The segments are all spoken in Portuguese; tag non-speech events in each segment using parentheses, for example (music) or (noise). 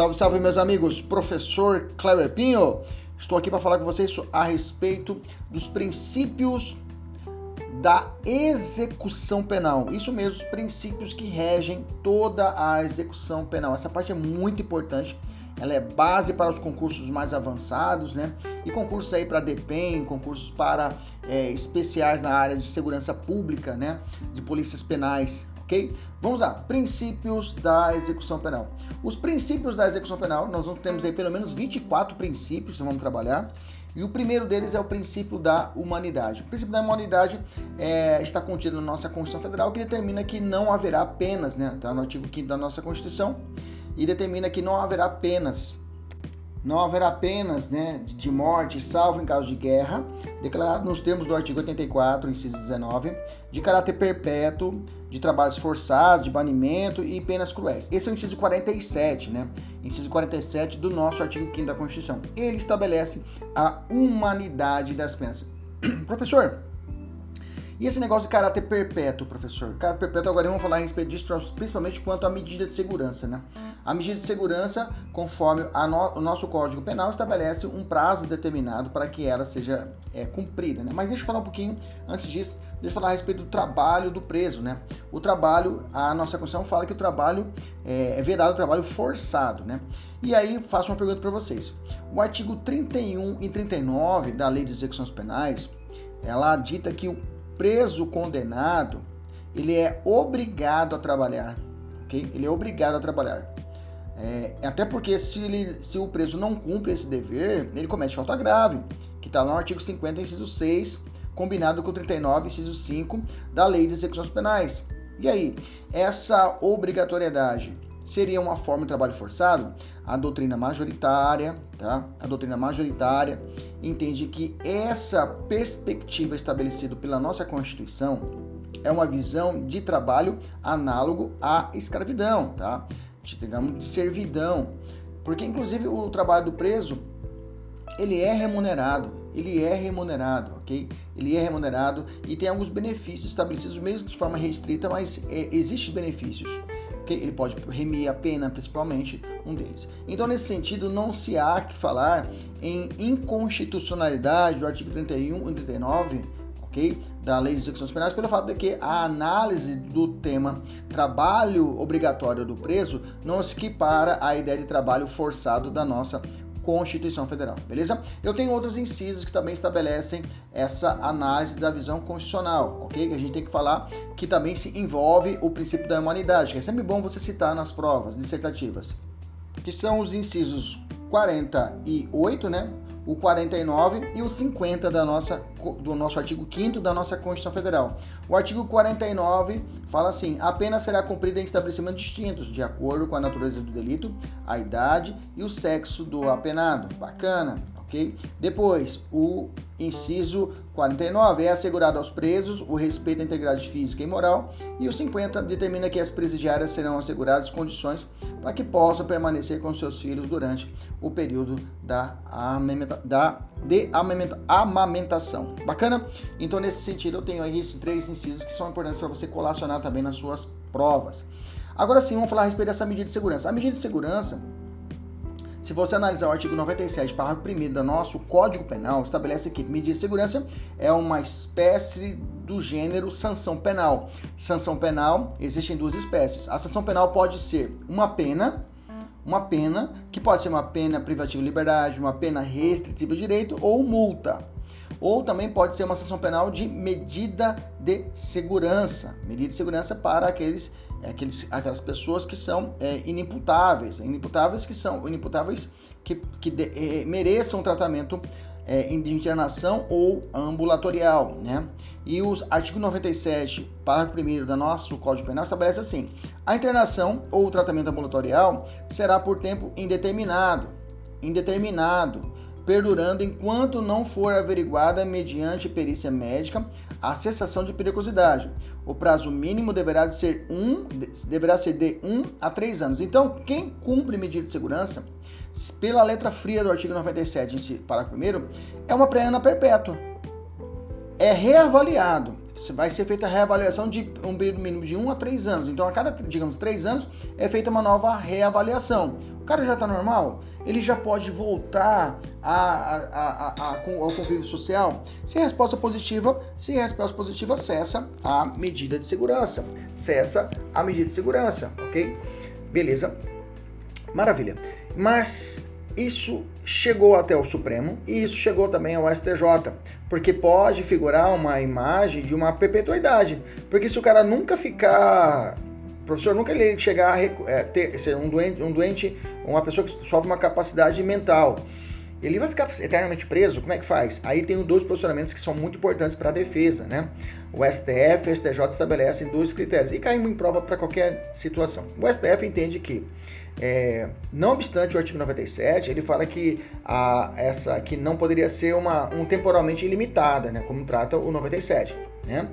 Salve, salve, meus amigos. Professor Kleber Pinho. Estou aqui para falar com vocês a respeito dos princípios da execução penal. Isso mesmo, os princípios que regem toda a execução penal. Essa parte é muito importante. Ela é base para os concursos mais avançados, né? E concursos aí para DEPEN, concursos para é, especiais na área de segurança pública, né? De polícias penais, ok? Vamos lá, princípios da execução penal. Os princípios da execução penal, nós temos aí pelo menos 24 princípios que vamos trabalhar. E o primeiro deles é o princípio da humanidade. O princípio da humanidade é, está contido na nossa Constituição Federal, que determina que não haverá penas, né? Está no artigo 5 da nossa Constituição, e determina que não haverá penas não haverá penas né, de morte, salvo em caso de guerra, declarado nos termos do artigo 84, inciso 19, de caráter perpétuo, de trabalhos forçados, de banimento e penas cruéis. Esse é o inciso 47, né? Inciso 47 do nosso artigo 5 da Constituição. Ele estabelece a humanidade das penas. (clears throat) Professor, e esse negócio de caráter perpétuo, professor? Caráter perpétuo, agora vamos falar a respeito disso, principalmente quanto à medida de segurança, né? A medida de segurança, conforme no, o nosso Código Penal, estabelece um prazo determinado para que ela seja é, cumprida, né? Mas deixa eu falar um pouquinho, antes disso, deixa eu falar a respeito do trabalho do preso, né? O trabalho, a nossa Constituição fala que o trabalho é, é vedado o trabalho forçado, né? E aí, faço uma pergunta para vocês. O artigo 31 e 39 da Lei de Execuções Penais, ela dita que o preso condenado, ele é obrigado a trabalhar, ok? Ele é obrigado a trabalhar. É, até porque se, ele, se o preso não cumpre esse dever, ele comete falta grave, que está no artigo 50, inciso 6, combinado com o 39, inciso 5 da Lei de Execuções Penais. E aí, essa obrigatoriedade seria uma forma de trabalho forçado? A doutrina majoritária, tá? A doutrina majoritária entende que essa perspectiva estabelecida pela nossa Constituição é uma visão de trabalho análogo à escravidão, tá? Digamos de servidão, porque inclusive o trabalho do preso ele é remunerado, ele é remunerado, ok? Ele é remunerado e tem alguns benefícios estabelecidos mesmo de forma restrita, mas é, existem benefícios. Okay? Ele pode remir a pena, principalmente um deles. Então, nesse sentido, não se há que falar em inconstitucionalidade do artigo 31 e 39 ok? Da Lei de Execuções Penais, pelo fato de que a análise do tema trabalho obrigatório do preso não se equipara à ideia de trabalho forçado da nossa Constituição Federal, beleza? Eu tenho outros incisos que também estabelecem essa análise da visão constitucional, ok? Que a gente tem que falar que também se envolve o princípio da humanidade, que é sempre bom você citar nas provas dissertativas, que são os incisos 48, né? O 49 e o 50 da nossa, do nosso artigo 5 da nossa Constituição Federal. O artigo 49 fala assim: a pena será cumprida em estabelecimentos distintos, de acordo com a natureza do delito, a idade e o sexo do apenado. Bacana, ok? Depois, o inciso 49 é assegurado aos presos o respeito à integridade física e moral. E o 50 determina que as presidiárias serão asseguradas condições para que possam permanecer com seus filhos durante o período da, amamenta, da de amamentação. Bacana? Então, nesse sentido, eu tenho aí esses três incisos que são importantes para você colacionar também nas suas provas. Agora sim, vamos falar a respeito dessa medida de segurança. A medida de segurança, se você analisar o artigo 97, parágrafo 1 do nosso Código Penal, estabelece que medida de segurança é uma espécie do gênero sanção penal. Sanção penal existem duas espécies. A sanção penal pode ser uma pena, uma pena que pode ser uma pena privativa de liberdade, uma pena restritiva de direito ou multa. Ou também pode ser uma sanção penal de medida de segurança, medida de segurança para aqueles é aqueles, aquelas pessoas que são é, inimputáveis, inimputáveis que são inimputáveis que, que de, é, mereçam tratamento é, de internação ou ambulatorial, né? E o artigo 97, parágrafo 1 do nosso Código Penal estabelece assim: a internação ou tratamento ambulatorial será por tempo indeterminado, indeterminado, perdurando enquanto não for averiguada mediante perícia médica a cessação de periculosidade. O prazo mínimo deverá de ser um, deverá ser de 1 um a 3 anos. Então, quem cumpre medida de segurança, pela letra fria do artigo 97, parágrafo 1, é uma pena perpétua. É reavaliado. vai ser feita a reavaliação de um período mínimo de 1 a 3 anos. Então, a cada, digamos, 3 anos é feita uma nova reavaliação. O cara já está normal? Ele já pode voltar a, a, a, ao convívio social? Se a resposta positiva, se a resposta positiva, cessa a medida de segurança. Cessa a medida de segurança, ok? Beleza? Maravilha. Mas isso chegou até o Supremo e isso chegou também ao STJ, porque pode figurar uma imagem de uma perpetuidade. Porque se o cara nunca ficar. Professor nunca ele chegar a é, ter, ser um doente, um doente, uma pessoa que sofre uma capacidade mental, ele vai ficar eternamente preso? Como é que faz? Aí tem dois posicionamentos que são muito importantes para a defesa, né? O STF e o STJ estabelecem dois critérios e caem em prova para qualquer situação. O STF entende que é, não obstante o artigo 97, ele fala que a, essa que não poderia ser uma um temporalmente ilimitada, né, como trata o 97, né,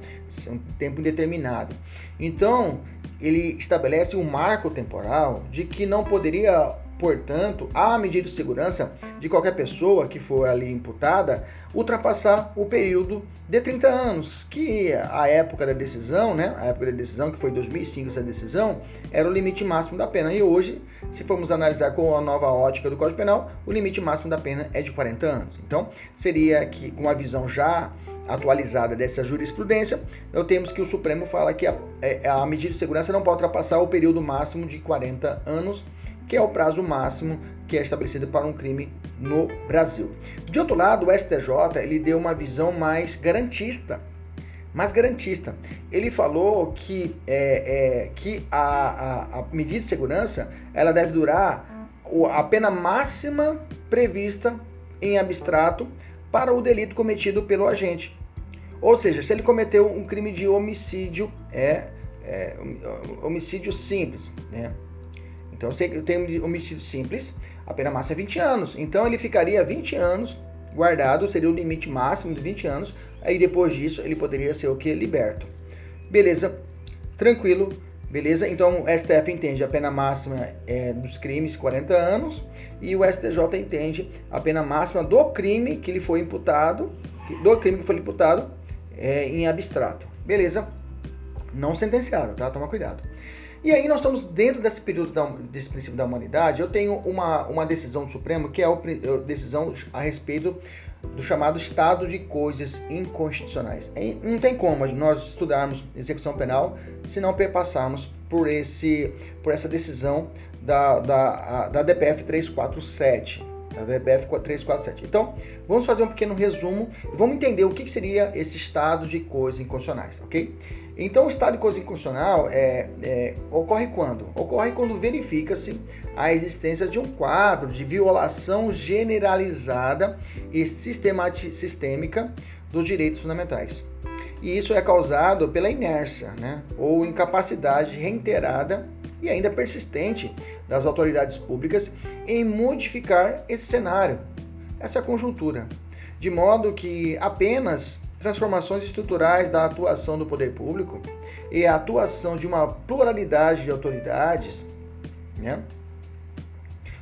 um tempo indeterminado. Então, ele estabelece um marco temporal de que não poderia Portanto, a medida de segurança de qualquer pessoa que for ali imputada ultrapassar o período de 30 anos, que a época da decisão, né, a época da decisão, que foi 2005 essa decisão, era o limite máximo da pena. E hoje, se formos analisar com a nova ótica do Código Penal, o limite máximo da pena é de 40 anos. Então, seria que com a visão já atualizada dessa jurisprudência, nós temos que o Supremo fala que a, é, a medida de segurança não pode ultrapassar o período máximo de 40 anos que é o prazo máximo que é estabelecido para um crime no Brasil. De outro lado, o STJ ele deu uma visão mais garantista, mais garantista. Ele falou que, é, é, que a, a, a, medida de segurança ela deve durar a pena máxima prevista em abstrato para o delito cometido pelo agente. Ou seja, se ele cometeu um crime de homicídio, é, é homicídio simples, né? Então, se eu tenho homicídio simples, a pena máxima é 20 anos. Então, ele ficaria 20 anos guardado, seria o limite máximo de 20 anos. Aí, depois disso, ele poderia ser o que? Liberto. Beleza, tranquilo, beleza? Então, o STF entende a pena máxima é, dos crimes 40 anos e o STJ entende a pena máxima do crime que lhe foi imputado, do crime que foi imputado é, em abstrato. Beleza? Não sentenciado, tá? Toma cuidado. E aí nós estamos dentro desse período da, desse princípio da humanidade. Eu tenho uma, uma decisão do Supremo que é a decisão a respeito do chamado estado de coisas inconstitucionais. Não tem como nós estudarmos execução penal se não perpassarmos por, esse, por essa decisão da, da, da DPF 347. Da DPF 347. Então, vamos fazer um pequeno resumo e vamos entender o que seria esse estado de coisas inconstitucionais, ok? Então, o estado de coisa inconstitucional é, é, ocorre quando? Ocorre quando verifica-se a existência de um quadro de violação generalizada e sistêmica dos direitos fundamentais. E isso é causado pela inércia, né? ou incapacidade reiterada e ainda persistente das autoridades públicas em modificar esse cenário, essa conjuntura, de modo que apenas transformações estruturais da atuação do poder público e a atuação de uma pluralidade de autoridades, né,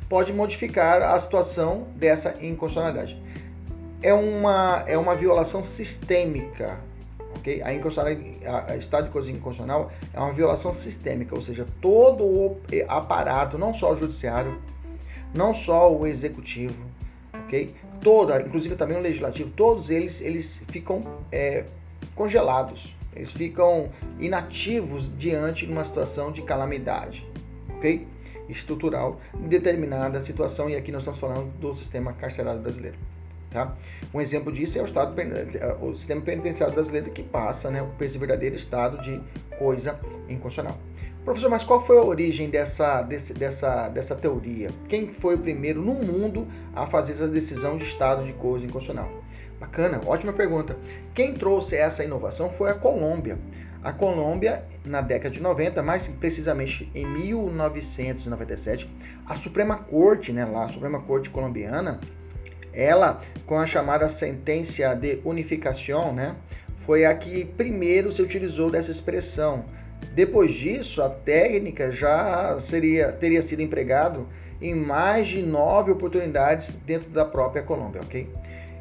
pode modificar a situação dessa inconstitucionalidade. É uma, é uma violação sistêmica, ok? A, a, a estado de coisa inconstitucional é uma violação sistêmica, ou seja, todo o aparato, não só o judiciário, não só o executivo, ok? toda, inclusive também o legislativo, todos eles, eles ficam é, congelados, eles ficam inativos diante de uma situação de calamidade, ok? Estrutural determinada situação, e aqui nós estamos falando do sistema carcerário brasileiro. Tá? Um exemplo disso é o, estado, é, o sistema penitenciário brasileiro que passa né, por esse verdadeiro estado de coisa inconstitucional. Professor, mas qual foi a origem dessa, desse, dessa, dessa teoria? Quem foi o primeiro no mundo a fazer essa decisão de estado de coisa inconstitucional? Bacana, ótima pergunta. Quem trouxe essa inovação foi a Colômbia. A Colômbia, na década de 90, mais precisamente em 1997, a Suprema Corte, né, lá, a Suprema Corte colombiana, ela, com a chamada sentença de unificação, né, foi a que primeiro se utilizou dessa expressão depois disso, a técnica já seria, teria sido empregado em mais de nove oportunidades dentro da própria Colômbia, ok?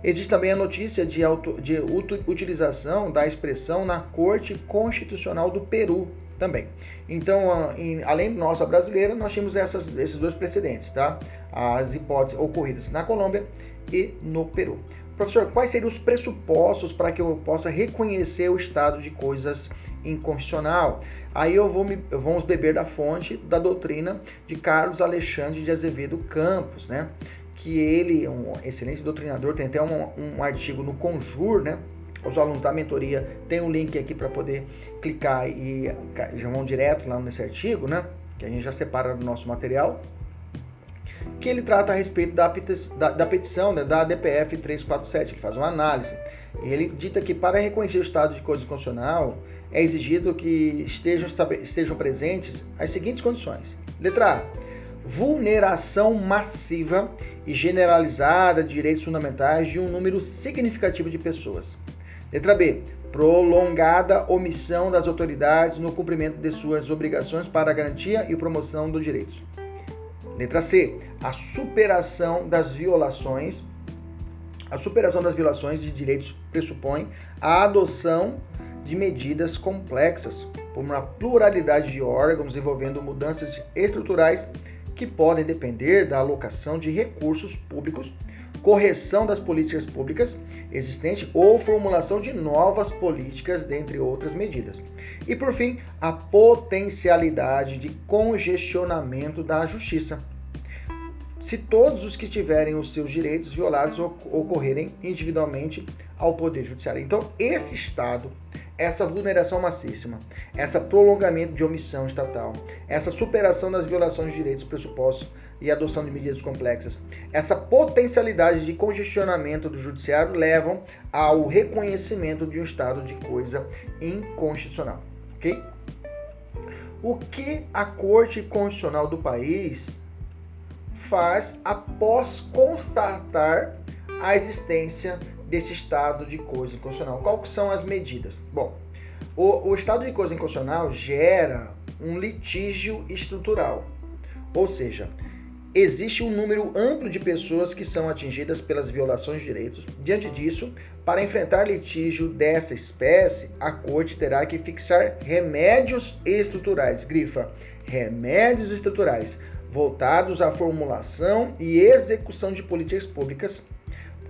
Existe também a notícia de, auto, de utilização da expressão na Corte Constitucional do Peru também. Então, em, além de nossa brasileira, nós tínhamos essas, esses dois precedentes, tá? As hipóteses ocorridas na Colômbia e no Peru. Professor, quais seriam os pressupostos para que eu possa reconhecer o estado de coisas inconstitucional? Aí eu vou me, vamos beber da fonte da doutrina de Carlos Alexandre de Azevedo Campos, né? Que ele, um excelente doutrinador, tem até um, um artigo no Conjur, né? Os alunos da mentoria tem um link aqui para poder clicar e já vão direto lá nesse artigo, né? Que a gente já separa do nosso material que ele trata a respeito da, da, da petição né, da DPF 347, que faz uma análise. Ele dita que para reconhecer o estado de coisa constitucional é exigido que estejam, estejam presentes as seguintes condições. Letra A. Vulneração massiva e generalizada de direitos fundamentais de um número significativo de pessoas. Letra B. Prolongada omissão das autoridades no cumprimento de suas obrigações para a garantia e promoção dos direitos. Letra C. A superação das violações. A superação das violações de direitos pressupõe a adoção de medidas complexas por uma pluralidade de órgãos envolvendo mudanças estruturais que podem depender da alocação de recursos públicos, correção das políticas públicas existentes ou formulação de novas políticas, dentre outras medidas. E por fim, a potencialidade de congestionamento da justiça. Se todos os que tiverem os seus direitos violados ocorrerem individualmente ao Poder Judiciário. Então, esse Estado, essa vulneração massíssima, esse prolongamento de omissão estatal, essa superação das violações de direitos pressupostos e adoção de medidas complexas, essa potencialidade de congestionamento do Judiciário levam ao reconhecimento de um estado de coisa inconstitucional ok? O que a Corte Constitucional do país faz após constatar a existência desse estado de coisa inconstitucional? Quais são as medidas? Bom, o, o estado de coisa inconstitucional gera um litígio estrutural, ou seja, existe um número amplo de pessoas que são atingidas pelas violações de direitos. Diante disso, para enfrentar litígio dessa espécie, a corte terá que fixar remédios estruturais, grifa, remédios estruturais voltados à formulação e execução de políticas públicas,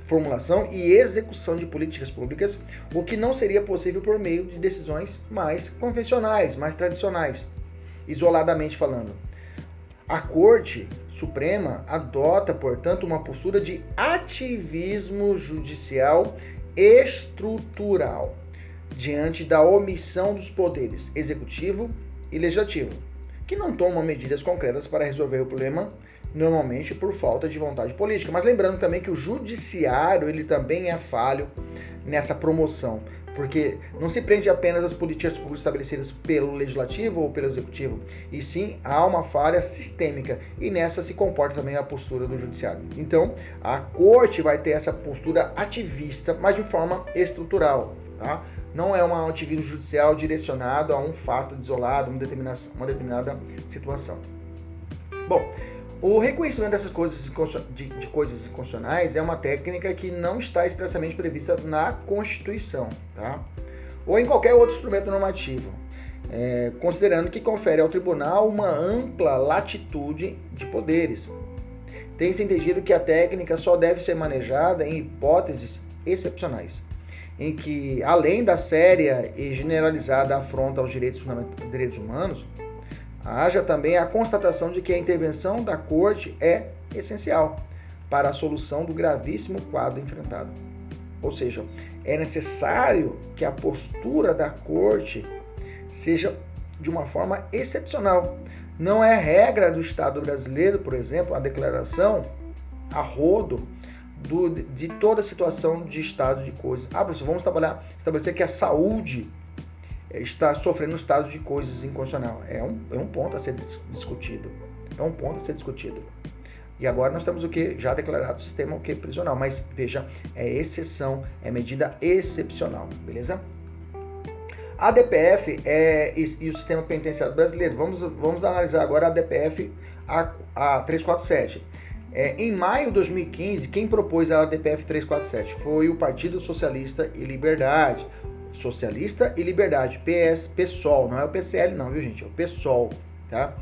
formulação e execução de políticas públicas, o que não seria possível por meio de decisões mais convencionais, mais tradicionais, isoladamente falando. A Corte Suprema adota, portanto, uma postura de ativismo judicial estrutural diante da omissão dos poderes executivo e legislativo, que não tomam medidas concretas para resolver o problema, normalmente por falta de vontade política. Mas lembrando também que o judiciário ele também é falho nessa promoção, porque não se prende apenas às políticas públicas estabelecidas pelo legislativo ou pelo executivo, e sim há uma falha sistêmica, e nessa se comporta também a postura do judiciário. Então, a corte vai ter essa postura ativista, mas de forma estrutural, tá? Não é um ativismo judicial direcionado a um fato isolado, uma determinada, uma determinada situação. Bom, o reconhecimento dessas coisas de, de coisas inconstitucionais é uma técnica que não está expressamente prevista na Constituição, tá? ou em qualquer outro instrumento normativo, é, considerando que confere ao tribunal uma ampla latitude de poderes. Tem-se entendido que a técnica só deve ser manejada em hipóteses excepcionais, em que, além da séria e generalizada afronta aos direitos, direitos humanos, haja também a constatação de que a intervenção da corte é essencial para a solução do gravíssimo quadro enfrentado. Ou seja, é necessário que a postura da corte seja de uma forma excepcional. Não é regra do Estado brasileiro, por exemplo, a declaração a rodo do, de toda a situação de estado de coisas. Ah, professor, vamos trabalhar, estabelecer que a saúde está sofrendo um estado de coisas inconstitucional. É um, é um ponto a ser discutido. É um ponto a ser discutido. E agora nós temos o que? Já declarado o sistema o que? Prisional. Mas veja, é exceção, é medida excepcional, beleza? A DPF é, e, e o sistema penitenciário brasileiro. Vamos, vamos analisar agora a DPF a, a 347. É, em maio de 2015, quem propôs a ADPF 347 foi o Partido Socialista e Liberdade. Socialista e Liberdade, PS, PSOL, não é o PCL não, viu gente? É o PSOL, tá?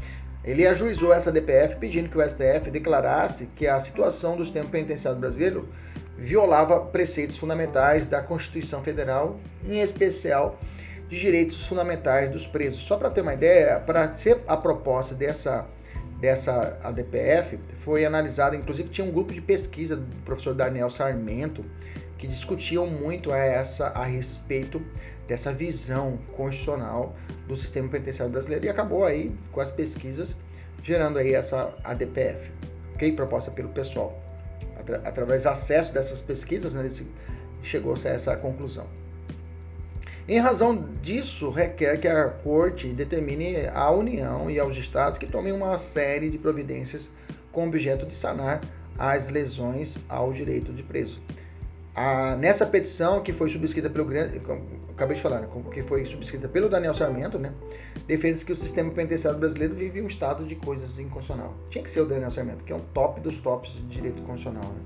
Ele ajuizou essa DPF pedindo que o STF declarasse que a situação do sistema penitenciário brasileiro violava preceitos fundamentais da Constituição Federal, em especial de direitos fundamentais dos presos. Só para ter uma ideia, para ser a proposta dessa dessa ADPF foi analisada, inclusive tinha um grupo de pesquisa do professor Daniel Sarmento que discutiam muito essa a respeito dessa visão constitucional do sistema penitenciário brasileiro e acabou aí com as pesquisas gerando aí essa ADPF, ok? Proposta pelo pessoal. Atra através do acesso dessas pesquisas, né, chegou-se a essa conclusão. Em razão disso, requer que a Corte determine à União e aos Estados que tomem uma série de providências com objeto de sanar as lesões ao direito de preso. Nessa petição que foi subscrita pelo grande, acabei de falar, né, que foi subscrita pelo Daniel Sarmento, né, defende-se que o sistema penitenciário brasileiro vive um estado de coisas inconstitucional. Tinha que ser o Daniel Sarmento, que é um top dos tops de direito constitucional. Né?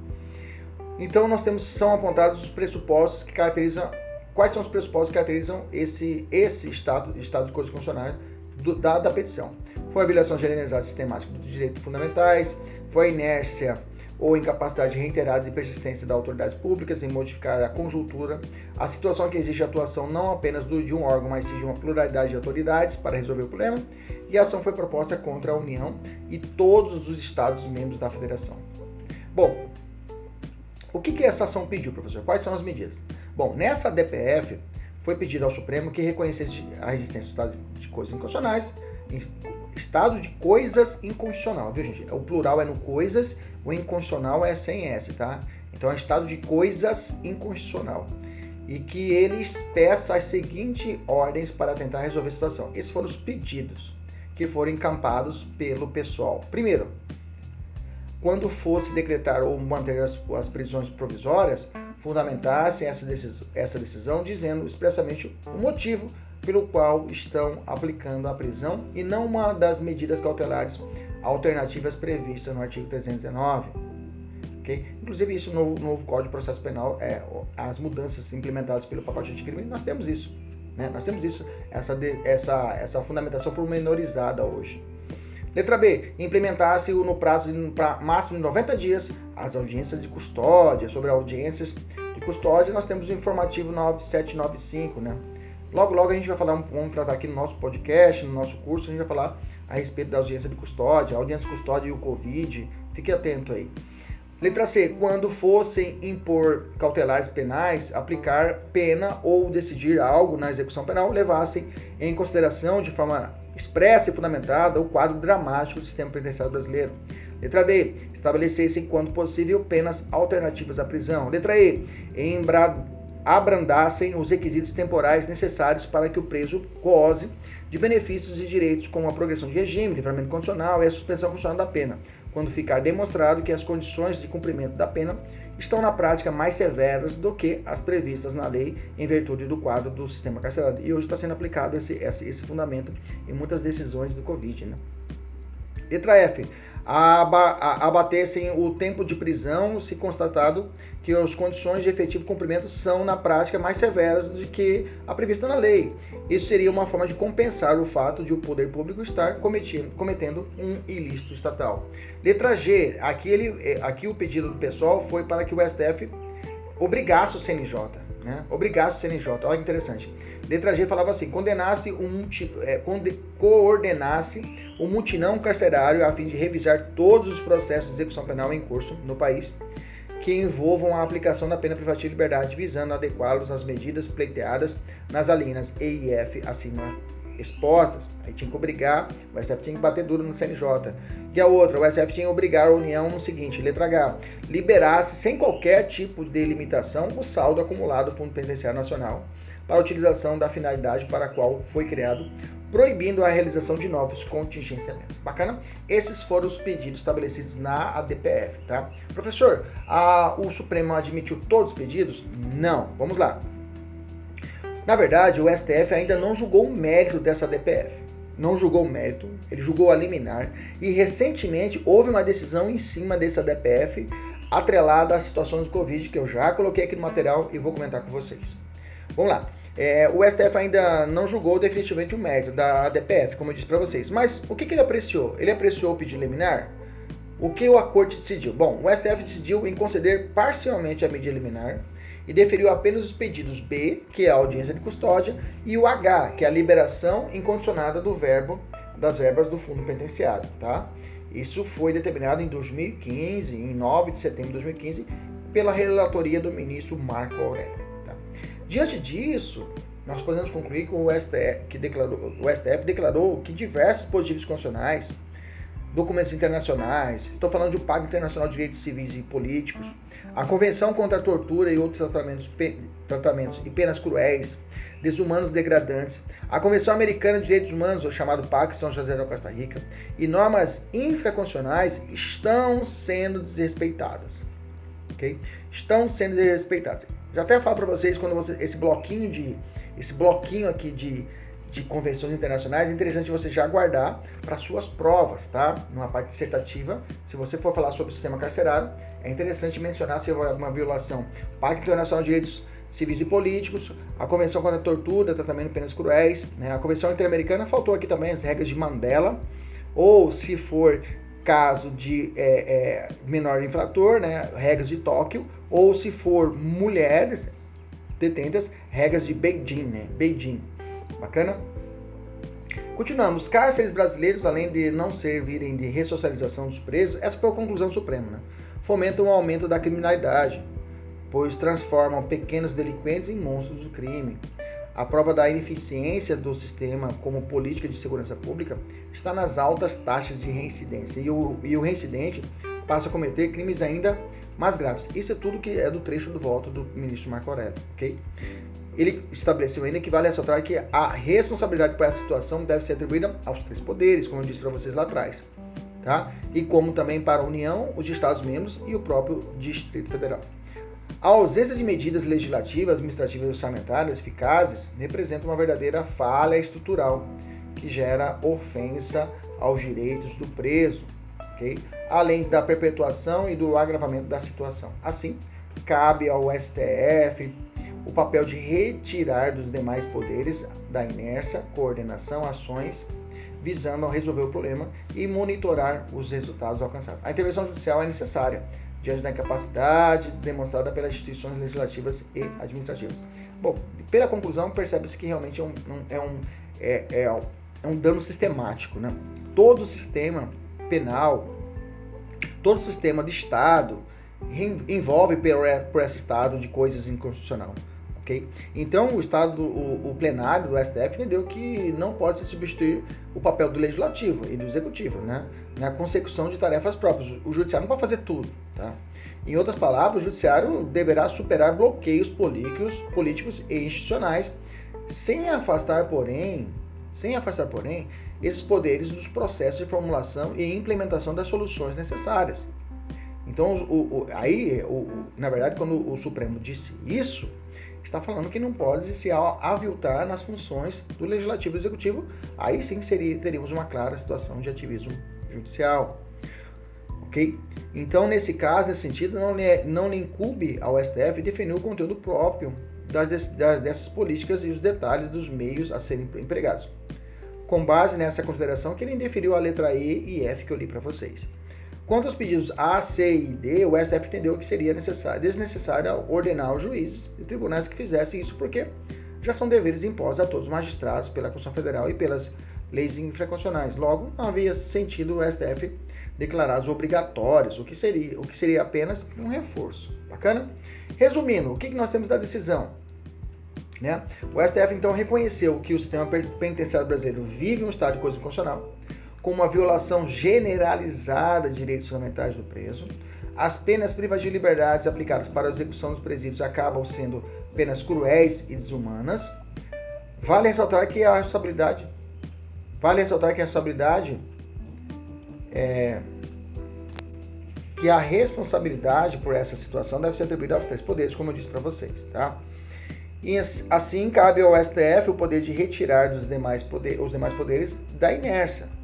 Então nós temos são apontados os pressupostos que caracterizam quais são os pressupostos que caracterizam esse esse estado estado de coisas constitucionais do, da, da petição. Foi a violação generalizada sistemática dos direitos fundamentais, foi a inércia ou incapacidade reiterada e persistência das autoridades públicas em modificar a conjuntura, a situação que exige atuação não apenas do, de um órgão, mas sim de uma pluralidade de autoridades para resolver o problema, e a ação foi proposta contra a União e todos os Estados membros da Federação. Bom, o que, que essa ação pediu, professor? Quais são as medidas? Bom, nessa DPF foi pedido ao Supremo que reconhecesse a existência do estado de coisas inconstitucionais, estado de coisas inconstitucional, viu gente? O plural é no coisas, o inconstitucional é sem S, tá? Então é estado de coisas inconstitucional. E que eles peça as seguintes ordens para tentar resolver a situação. Esses foram os pedidos que foram encampados pelo pessoal. Primeiro, quando fosse decretar ou manter as, as prisões provisórias, fundamentassem essa decisão, essa decisão dizendo expressamente o motivo pelo qual estão aplicando a prisão e não uma das medidas cautelares alternativas previstas no artigo 319. Okay? Inclusive, isso no novo, Código de Processo Penal, é, as mudanças implementadas pelo pacote de crime, nós temos isso. Né? Nós temos isso, essa, essa, essa fundamentação pormenorizada hoje. Letra B. Implementasse no prazo de máximo de 90 dias as audiências de custódia. Sobre audiências de custódia, nós temos o informativo 9795, né? Logo, logo a gente vai falar, vamos tratar aqui no nosso podcast, no nosso curso, a gente vai falar a respeito da audiência de custódia, audiência de custódia e o Covid. Fique atento aí. Letra C. Quando fossem impor cautelares penais, aplicar pena ou decidir algo na execução penal, levassem em consideração de forma expressa e fundamentada o quadro dramático do sistema penitenciário brasileiro. Letra D. Estabelecessem, quando possível, penas alternativas à prisão. Letra E. Embra abrandassem os requisitos temporais necessários para que o preso goze de benefícios e direitos como a progressão de regime, livramento condicional e a suspensão condicional da pena, quando ficar demonstrado que as condições de cumprimento da pena estão na prática mais severas do que as previstas na lei em virtude do quadro do sistema carcerário. E hoje está sendo aplicado esse, esse, esse fundamento em muitas decisões do Covid. Né? Letra F abatessem o tempo de prisão se constatado que as condições de efetivo cumprimento são, na prática, mais severas do que a prevista na lei. Isso seria uma forma de compensar o fato de o poder público estar cometendo um ilícito estatal. Letra G, aqui, ele, é, aqui o pedido do pessoal foi para que o STF obrigasse o CNJ, né? Obrigasse o CNJ, olha que interessante. Letra G falava assim: condenasse um é, coordenasse um mutinão carcerário a fim de revisar todos os processos de execução penal em curso no país que envolvam a aplicação da pena privativa de liberdade, visando adequá-los às medidas pleiteadas nas alíneas E e F acima expostas. Aí tinha que obrigar, o SF tinha que bater duro no CNJ. E a outra, o SF tinha que obrigar a União no seguinte, letra H, liberasse sem qualquer tipo de limitação o saldo acumulado do Fundo Penitenciário Nacional para utilização da finalidade para a qual foi criado, proibindo a realização de novos contingenciamentos. Bacana? Esses foram os pedidos estabelecidos na ADPF, tá? Professor, a, o Supremo admitiu todos os pedidos? Não. Vamos lá. Na verdade, o STF ainda não julgou o mérito dessa ADPF. não julgou o mérito, ele julgou a liminar e recentemente houve uma decisão em cima desse ADPF atrelada à situação do Covid que eu já coloquei aqui no material e vou comentar com vocês. Vamos lá. É, o STF ainda não julgou definitivamente o mérito da ADPF, como eu disse para vocês. Mas o que, que ele apreciou? Ele apreciou o pedido liminar? O que o acordo decidiu? Bom, o STF decidiu em conceder parcialmente a medida liminar e deferiu apenas os pedidos B, que é a audiência de custódia, e o H, que é a liberação incondicionada do verbo das verbas do fundo penitenciário, tá? Isso foi determinado em 2015, em 9 de setembro de 2015, pela relatoria do ministro Marco Aurélio. Diante disso, nós podemos concluir que o STF, que declarou, o STF declarou que diversos positivos constitucionais, documentos internacionais, estou falando do Pacto Internacional de Direitos Civis e Políticos, a Convenção contra a Tortura e outros tratamentos, tratamentos e penas cruéis, desumanos degradantes, a Convenção Americana de Direitos Humanos, ou chamado Pacto São José da Costa Rica, e normas infraconstitucionais estão sendo desrespeitadas. Okay? Estão sendo desrespeitadas. Já até falo para vocês quando você, esse bloquinho de esse bloquinho aqui de, de convenções internacionais é interessante você já guardar para suas provas, tá? Numa parte dissertativa, se você for falar sobre o sistema carcerário, é interessante mencionar se houver alguma violação. Pacto Internacional de Direitos civis e políticos, a Convenção contra a Tortura, Tratamento de Penas Cruéis, né? a Convenção Interamericana, faltou aqui também as regras de Mandela, ou se for caso de é, é, menor infrator, né? regras de Tóquio, ou se for mulheres detentas, regras de Beijing, né? Beijing. Bacana? Continuando, os cárceres brasileiros, além de não servirem de ressocialização dos presos, essa foi a conclusão suprema, né? fomentam o aumento da criminalidade, pois transformam pequenos delinquentes em monstros do crime. A prova da ineficiência do sistema como política de segurança pública está nas altas taxas de reincidência e o, e o reincidente passa a cometer crimes ainda mais graves. Isso é tudo que é do trecho do voto do ministro Marco Aurélio, ok? Ele estabeleceu ainda que vale ressaltar que a responsabilidade por essa situação deve ser atribuída aos três poderes, como eu disse para vocês lá atrás, tá? E como também para a União, os Estados-membros e o próprio Distrito Federal. A ausência de medidas legislativas, administrativas e orçamentárias eficazes representa uma verdadeira falha estrutural que gera ofensa aos direitos do preso, okay? além da perpetuação e do agravamento da situação. Assim, cabe ao STF o papel de retirar dos demais poderes da inércia, coordenação, ações visando resolver o problema e monitorar os resultados alcançados. A intervenção judicial é necessária diante da incapacidade demonstrada pelas instituições legislativas e administrativas. Bom, pela conclusão, percebe-se que realmente é um, é, um, é, é, é um dano sistemático. Né? Todo o sistema penal, todo o sistema de Estado envolve por esse Estado de coisas inconstitucional. Então, o Estado, o, o, plenário do STF entendeu que não pode se substituir o papel do legislativo e do executivo, né? Na consecução de tarefas próprias. O judiciário não pode fazer tudo, tá? Em outras palavras, o judiciário deverá superar bloqueios políticos, políticos e institucionais, sem afastar, porém, sem afastar, porém, esses poderes dos processos de formulação e implementação das soluções necessárias. Então, o, o, aí, o, na verdade, quando o Supremo disse isso, está falando que não pode se aviltar nas funções do legislativo e executivo. Aí sim seria, teríamos uma clara situação de ativismo judicial. Ok? Então, nesse caso, nesse sentido, não lhe, não lhe incube ao STF definir o conteúdo próprio das, das, dessas políticas e os detalhes dos meios a serem empregados. Com base nessa consideração que ele indeferiu a letra E e F que eu li para vocês. Quanto aos pedidos A, C e D, o STF entendeu que seria necessário, desnecessário ordenar os juízes e tribunais que fizessem isso, porque já são deveres impostos a todos os magistrados pela Constituição Federal e pelas leis infraconstitucionais. Logo, não havia sentido o STF declarar os obrigatórios, o que seria, o que seria apenas um reforço. Bacana? Resumindo, o que nós temos da decisão? Né? O STF então reconheceu que o sistema penitenciário brasileiro vive um estado de coisa constitucional, com uma violação generalizada de direitos fundamentais do preso. As penas privativas de liberdades aplicadas para a execução dos presídios acabam sendo penas cruéis e desumanas. Vale ressaltar que a responsabilidade vale ressaltar que a responsabilidade é, que a responsabilidade por essa situação deve ser atribuída aos três poderes, como eu disse para vocês, tá? E assim cabe ao STF o poder de retirar dos demais poder, os demais poderes da inércia,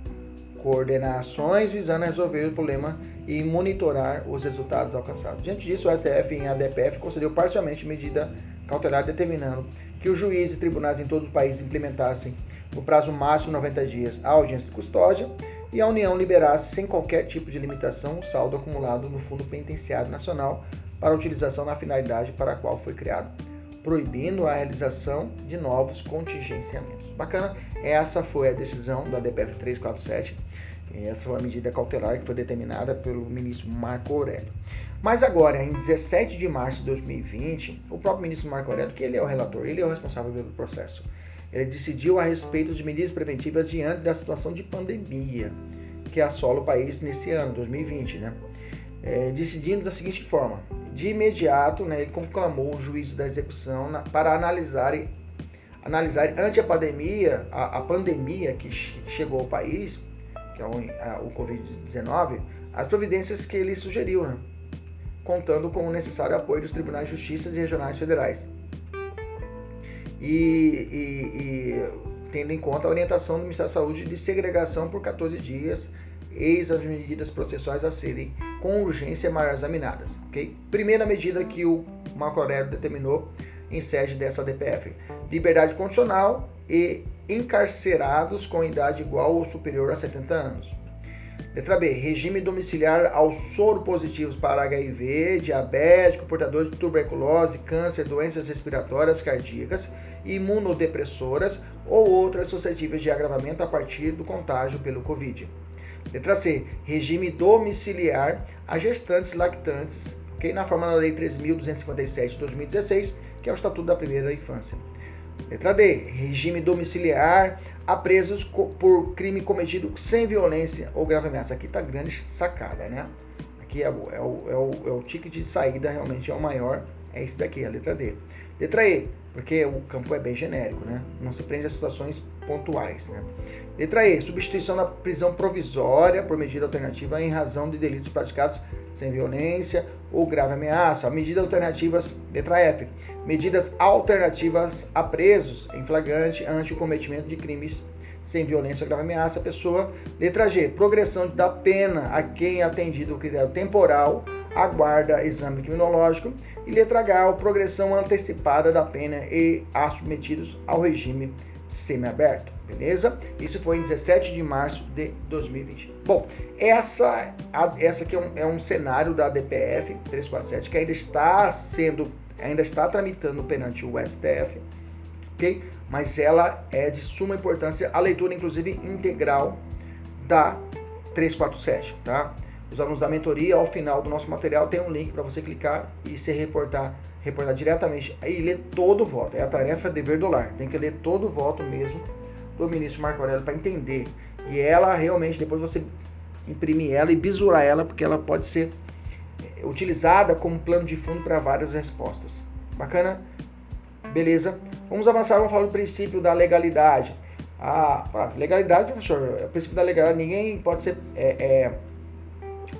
coordenar ações visando resolver o problema e monitorar os resultados alcançados. Diante disso, o STF em ADPF concedeu parcialmente medida cautelar determinando que os juízes e tribunais em todo o país implementassem no prazo máximo de 90 dias a audiência de custódia e a União liberasse sem qualquer tipo de limitação o saldo acumulado no Fundo Penitenciário Nacional para utilização na finalidade para a qual foi criado, proibindo a realização de novos contingenciamentos. Bacana, essa foi a decisão da DPF 347 essa foi a medida cautelar que foi determinada pelo ministro Marco Aurélio. Mas agora, em 17 de março de 2020, o próprio ministro Marco Aurélio, que ele é o relator, ele é o responsável pelo processo, ele decidiu a respeito de medidas preventivas diante da situação de pandemia que assola o país nesse ano, 2020, né? É, decidindo da seguinte forma: de imediato, né, conclamou o juízo da execução na, para analisar, analisar ante a pandemia, a, a pandemia que chegou ao país que é o, o Covid-19, as providências que ele sugeriu, né? contando com o necessário apoio dos tribunais de justiça e regionais federais. E, e, e, tendo em conta a orientação do Ministério da Saúde de segregação por 14 dias, eis as medidas processuais a serem com urgência mais examinadas. Okay? Primeira medida que o Marco Aurélio determinou em sede dessa DPF: liberdade condicional e encarcerados com idade igual ou superior a 70 anos. Letra B. Regime domiciliar aos soropositivos para HIV, diabético, portador de tuberculose, câncer, doenças respiratórias cardíacas, imunodepressoras ou outras suscetíveis de agravamento a partir do contágio pelo Covid. Letra C. Regime domiciliar a gestantes lactantes, okay? na forma da Lei 3.257 de 2016, que é o Estatuto da Primeira Infância. Letra D. Regime domiciliar a presos por crime cometido sem violência ou grave ameaça. Aqui tá grande sacada, né? Aqui é o, é o, é o, é o ticket de saída, realmente é o maior. É esse daqui, a letra D. Letra E, porque o campo é bem genérico, né? Não se prende a situações pontuais, né? Letra E, substituição da prisão provisória por medida alternativa em razão de delitos praticados sem violência ou grave ameaça. Medidas alternativas, letra F, medidas alternativas a presos em flagrante ante o cometimento de crimes sem violência ou grave ameaça à pessoa. Letra G, progressão da pena a quem é atendido o critério temporal, aguarda exame criminológico. E letra H, progressão antecipada da pena e a submetidos ao regime semiaberto, beleza? Isso foi em 17 de março de 2020. Bom, essa, essa aqui é um, é um cenário da DPF 347 que ainda está sendo, ainda está tramitando perante o STF, ok? Mas ela é de suma importância, a leitura inclusive integral da 347, tá? Os alunos da mentoria, ao final do nosso material, tem um link para você clicar e se reportar reportar diretamente e ler todo o voto. É a tarefa dever do lar. Tem que ler todo o voto mesmo do ministro Marco Aurélio para entender. E ela realmente, depois você imprimir ela e bisurar ela, porque ela pode ser eh, utilizada como plano de fundo para várias respostas. Bacana? Beleza? Vamos avançar, vamos falar do princípio da legalidade. Ah, legalidade, professor, é o princípio da legalidade, ninguém pode ser. É,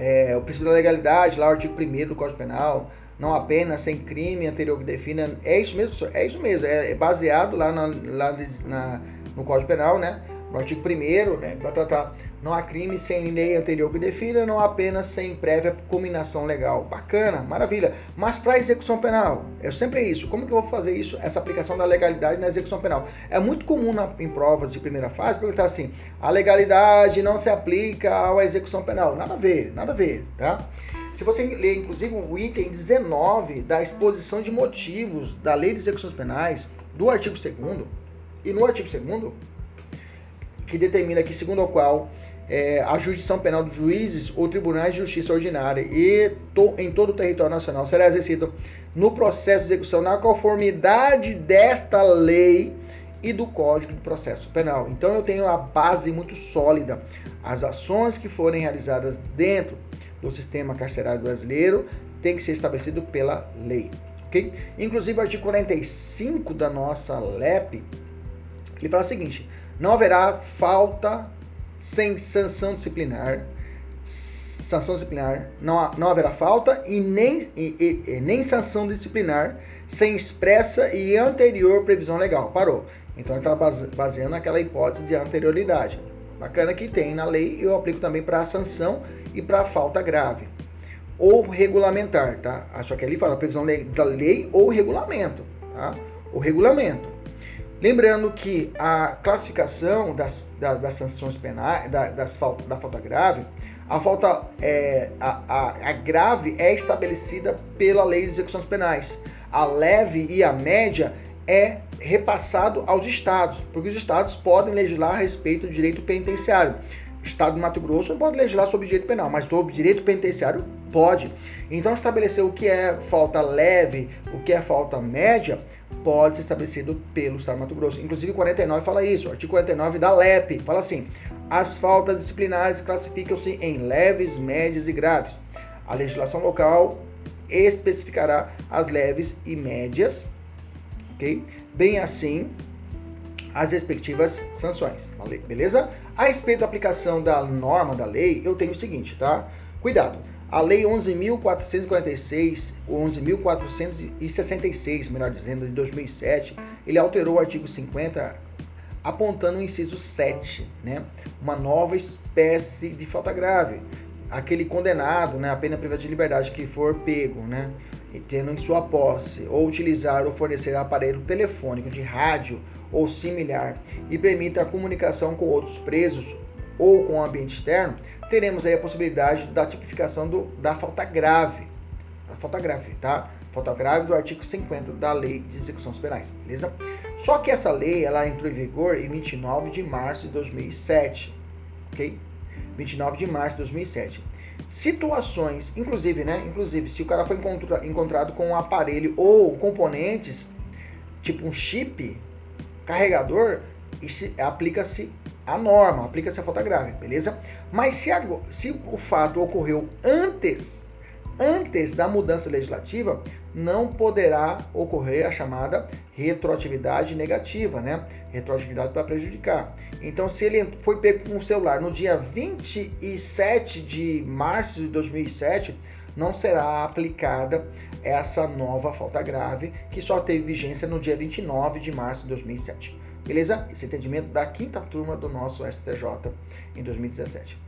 é, é, o princípio da legalidade, lá o artigo 1 do Código Penal, não apenas sem crime anterior que defina. É isso mesmo, senhor? É isso mesmo. É, é baseado lá, na, lá na, no Código Penal, né? No artigo 1 né? Para tratar. Não há crime sem lei anterior que defina, não apenas sem prévia combinação legal. Bacana, maravilha. Mas para execução penal, é sempre isso. Como que eu vou fazer isso, essa aplicação da legalidade na execução penal? É muito comum na, em provas de primeira fase perguntar assim: a legalidade não se aplica à execução penal. Nada a ver, nada a ver, tá? Se você ler, inclusive, o item 19 da exposição de motivos da Lei de Execuções Penais, do artigo 2 e no artigo 2 que determina que, segundo o qual é, a jurisdição penal dos juízes ou tribunais de justiça ordinária e to, em todo o território nacional será exercida no processo de execução na conformidade desta lei e do Código de Processo Penal. Então eu tenho a base muito sólida. As ações que forem realizadas dentro do sistema carcerário brasileiro tem que ser estabelecido pela lei. Okay? Inclusive, o artigo 45 da nossa LEP, ele fala o seguinte: não haverá falta sem sanção disciplinar, sanção disciplinar, não, não haverá falta e nem, e, e, nem sanção disciplinar sem expressa e anterior previsão legal. Parou. Então ele está baseando naquela hipótese de anterioridade. Bacana que tem na lei, eu aplico também para a sanção e para a falta grave. Ou regulamentar, tá? Só que ali fala previsão da lei ou regulamento, tá? O regulamento. Lembrando que a classificação das, das, das sanções penais, da, das falta, da falta grave, a falta é, a, a, a grave é estabelecida pela lei de execuções penais. A leve e a média é repassado aos estados, porque os estados podem legislar a respeito do direito penitenciário. O estado do Mato Grosso não pode legislar sobre direito penal, mas sobre direito penitenciário pode. Então, estabelecer o que é falta leve, o que é falta média, pode ser estabelecido pelo Estado do Mato Grosso. Inclusive, o 49 fala isso. O artigo 49 da LEP fala assim: as faltas disciplinares classificam-se em leves, médias e graves. A legislação local especificará as leves e médias ok? Bem assim, as respectivas sanções, beleza? A respeito da aplicação da norma da lei, eu tenho o seguinte, tá? Cuidado, a lei 11.446, ou 11.466, melhor dizendo, de 2007, ele alterou o artigo 50, apontando o inciso 7, né? Uma nova espécie de falta grave. Aquele condenado, né, a pena privativa de liberdade que for pego, né? e tendo em sua posse ou utilizar ou fornecer aparelho telefônico de rádio ou similar e permita a comunicação com outros presos ou com o ambiente externo, teremos aí a possibilidade da tipificação do, da falta grave. A falta grave, tá? Falta grave do artigo 50 da Lei de Execuções Penais, beleza? Só que essa lei, ela entrou em vigor em 29 de março de 2007, ok? 29 de março de 2007 situações, inclusive, né? Inclusive, se o cara foi encontra, encontrado com um aparelho ou componentes, tipo um chip, carregador, aplica-se a norma, aplica-se a falta grave, beleza? Mas se, a, se o fato ocorreu antes, antes da mudança legislativa, não poderá ocorrer a chamada retroatividade negativa, né? Retroatividade para prejudicar. Então, se ele foi pego com o celular no dia 27 de março de 2007, não será aplicada essa nova falta grave que só teve vigência no dia 29 de março de 2007. Beleza? Esse entendimento da quinta turma do nosso STJ em 2017.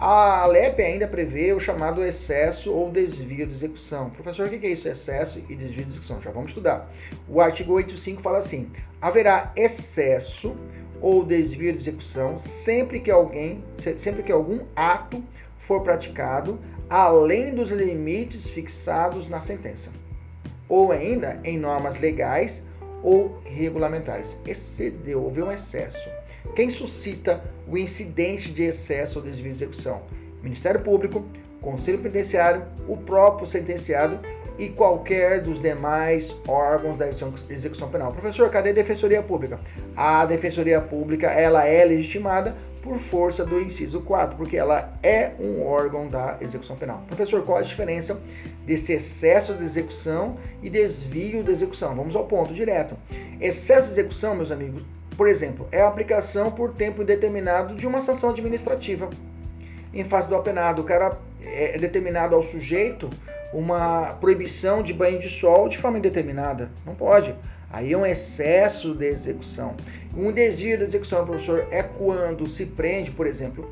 A LEP ainda prevê o chamado excesso ou desvio de execução. Professor, o que é isso, excesso e desvio de execução? Já vamos estudar. O artigo 85 fala assim: haverá excesso ou desvio de execução sempre que alguém, sempre que algum ato for praticado além dos limites fixados na sentença, ou ainda em normas legais ou regulamentares. Excedeu, houve um excesso quem suscita o incidente de excesso ou desvio de execução? Ministério Público, Conselho Penitenciário, o próprio sentenciado e qualquer dos demais órgãos da execução penal. Professor, cadê a Defensoria Pública? A Defensoria Pública, ela é legitimada por força do inciso 4, porque ela é um órgão da execução penal. Professor, qual a diferença desse excesso de execução e desvio de execução? Vamos ao ponto direto. Excesso de execução, meus amigos, por exemplo, é a aplicação por tempo indeterminado de uma sanção administrativa. Em face do apenado, o cara é determinado ao sujeito uma proibição de banho de sol de forma indeterminada. Não pode. Aí é um excesso de execução. Um desvio da execução, professor, é quando se prende, por exemplo,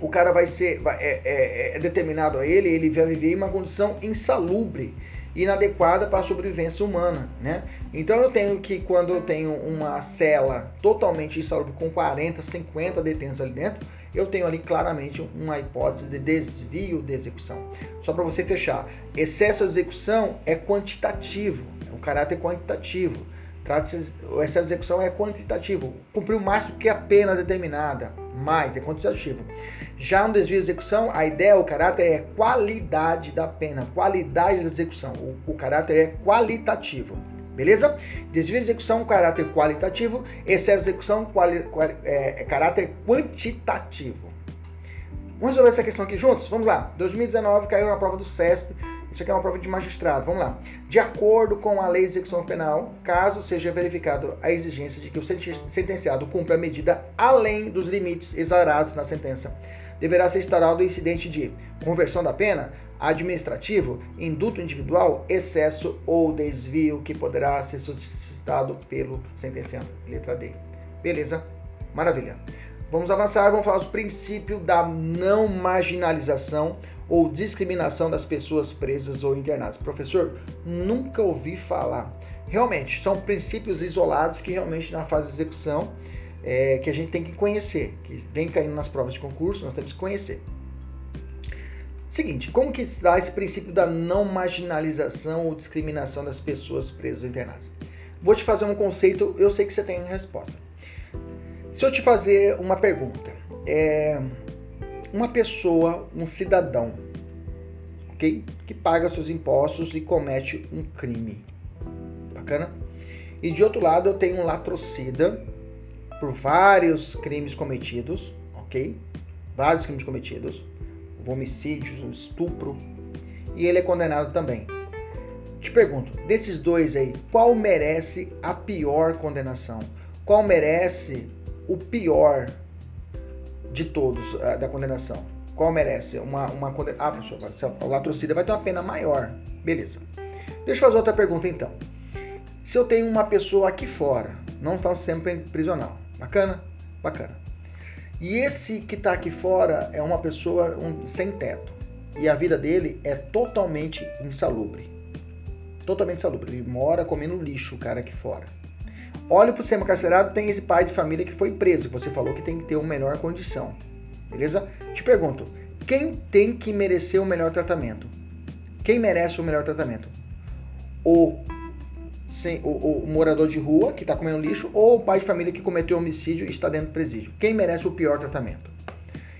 o cara vai ser é, é, é determinado a ele, ele vai viver em uma condição insalubre inadequada para a sobrevivência humana, né? Então eu tenho que quando eu tenho uma cela totalmente insalubre com 40, 50 detentos ali dentro, eu tenho ali claramente uma hipótese de desvio de execução. Só para você fechar, excesso de execução é quantitativo, é um caráter quantitativo. De execução é quantitativo, cumpriu mais do que a pena determinada, mais, é quantitativo. Já no desvio de execução, a ideia, o caráter é qualidade da pena, qualidade da execução. O, o caráter é qualitativo. Beleza? Desvio de execução, caráter qualitativo. Excesso de execução, quali, quali, é, é, caráter quantitativo. Vamos resolver essa questão aqui juntos? Vamos lá. 2019 caiu na prova do CESP. Isso aqui é uma prova de magistrado. Vamos lá. De acordo com a lei de execução penal, caso seja verificado a exigência de que o sentenciado cumpra a medida além dos limites exarados na sentença, deverá ser instaurado o incidente de conversão da pena, administrativo, induto individual, excesso ou desvio que poderá ser suscitado pelo sentenciante. Letra D. Beleza? Maravilha. Vamos avançar, vamos falar do princípio da não marginalização ou discriminação das pessoas presas ou internadas. Professor, nunca ouvi falar. Realmente, são princípios isolados que realmente na fase de execução é, que a gente tem que conhecer, que vem caindo nas provas de concurso, nós temos que conhecer. Seguinte, como que se dá esse princípio da não marginalização ou discriminação das pessoas presas ou internadas? Vou te fazer um conceito, eu sei que você tem a resposta. Se eu te fazer uma pergunta, é uma pessoa, um cidadão, ok, que paga seus impostos e comete um crime, bacana? E de outro lado eu tenho um latrocida por vários crimes cometidos, ok? Vários crimes cometidos, homicídios, estupro, e ele é condenado também. Te pergunto, desses dois aí, qual merece a pior condenação? Qual merece o pior de todos uh, da condenação? Qual merece uma, uma condenação? Ah, professor, o latrocida vai ter uma pena maior. Beleza. Deixa eu fazer outra pergunta então. Se eu tenho uma pessoa aqui fora, não está sempre prisional, bacana? Bacana. E esse que está aqui fora é uma pessoa um, sem teto. E a vida dele é totalmente insalubre. Totalmente insalubre. Ele mora comendo lixo, o cara aqui fora. Olha para o sistema carcerário, tem esse pai de família que foi preso. Você falou que tem que ter uma melhor condição. Beleza? Te pergunto, quem tem que merecer o melhor tratamento? Quem merece o melhor tratamento? O, sem, o, o morador de rua que está comendo lixo ou o pai de família que cometeu homicídio e está dentro do presídio? Quem merece o pior tratamento?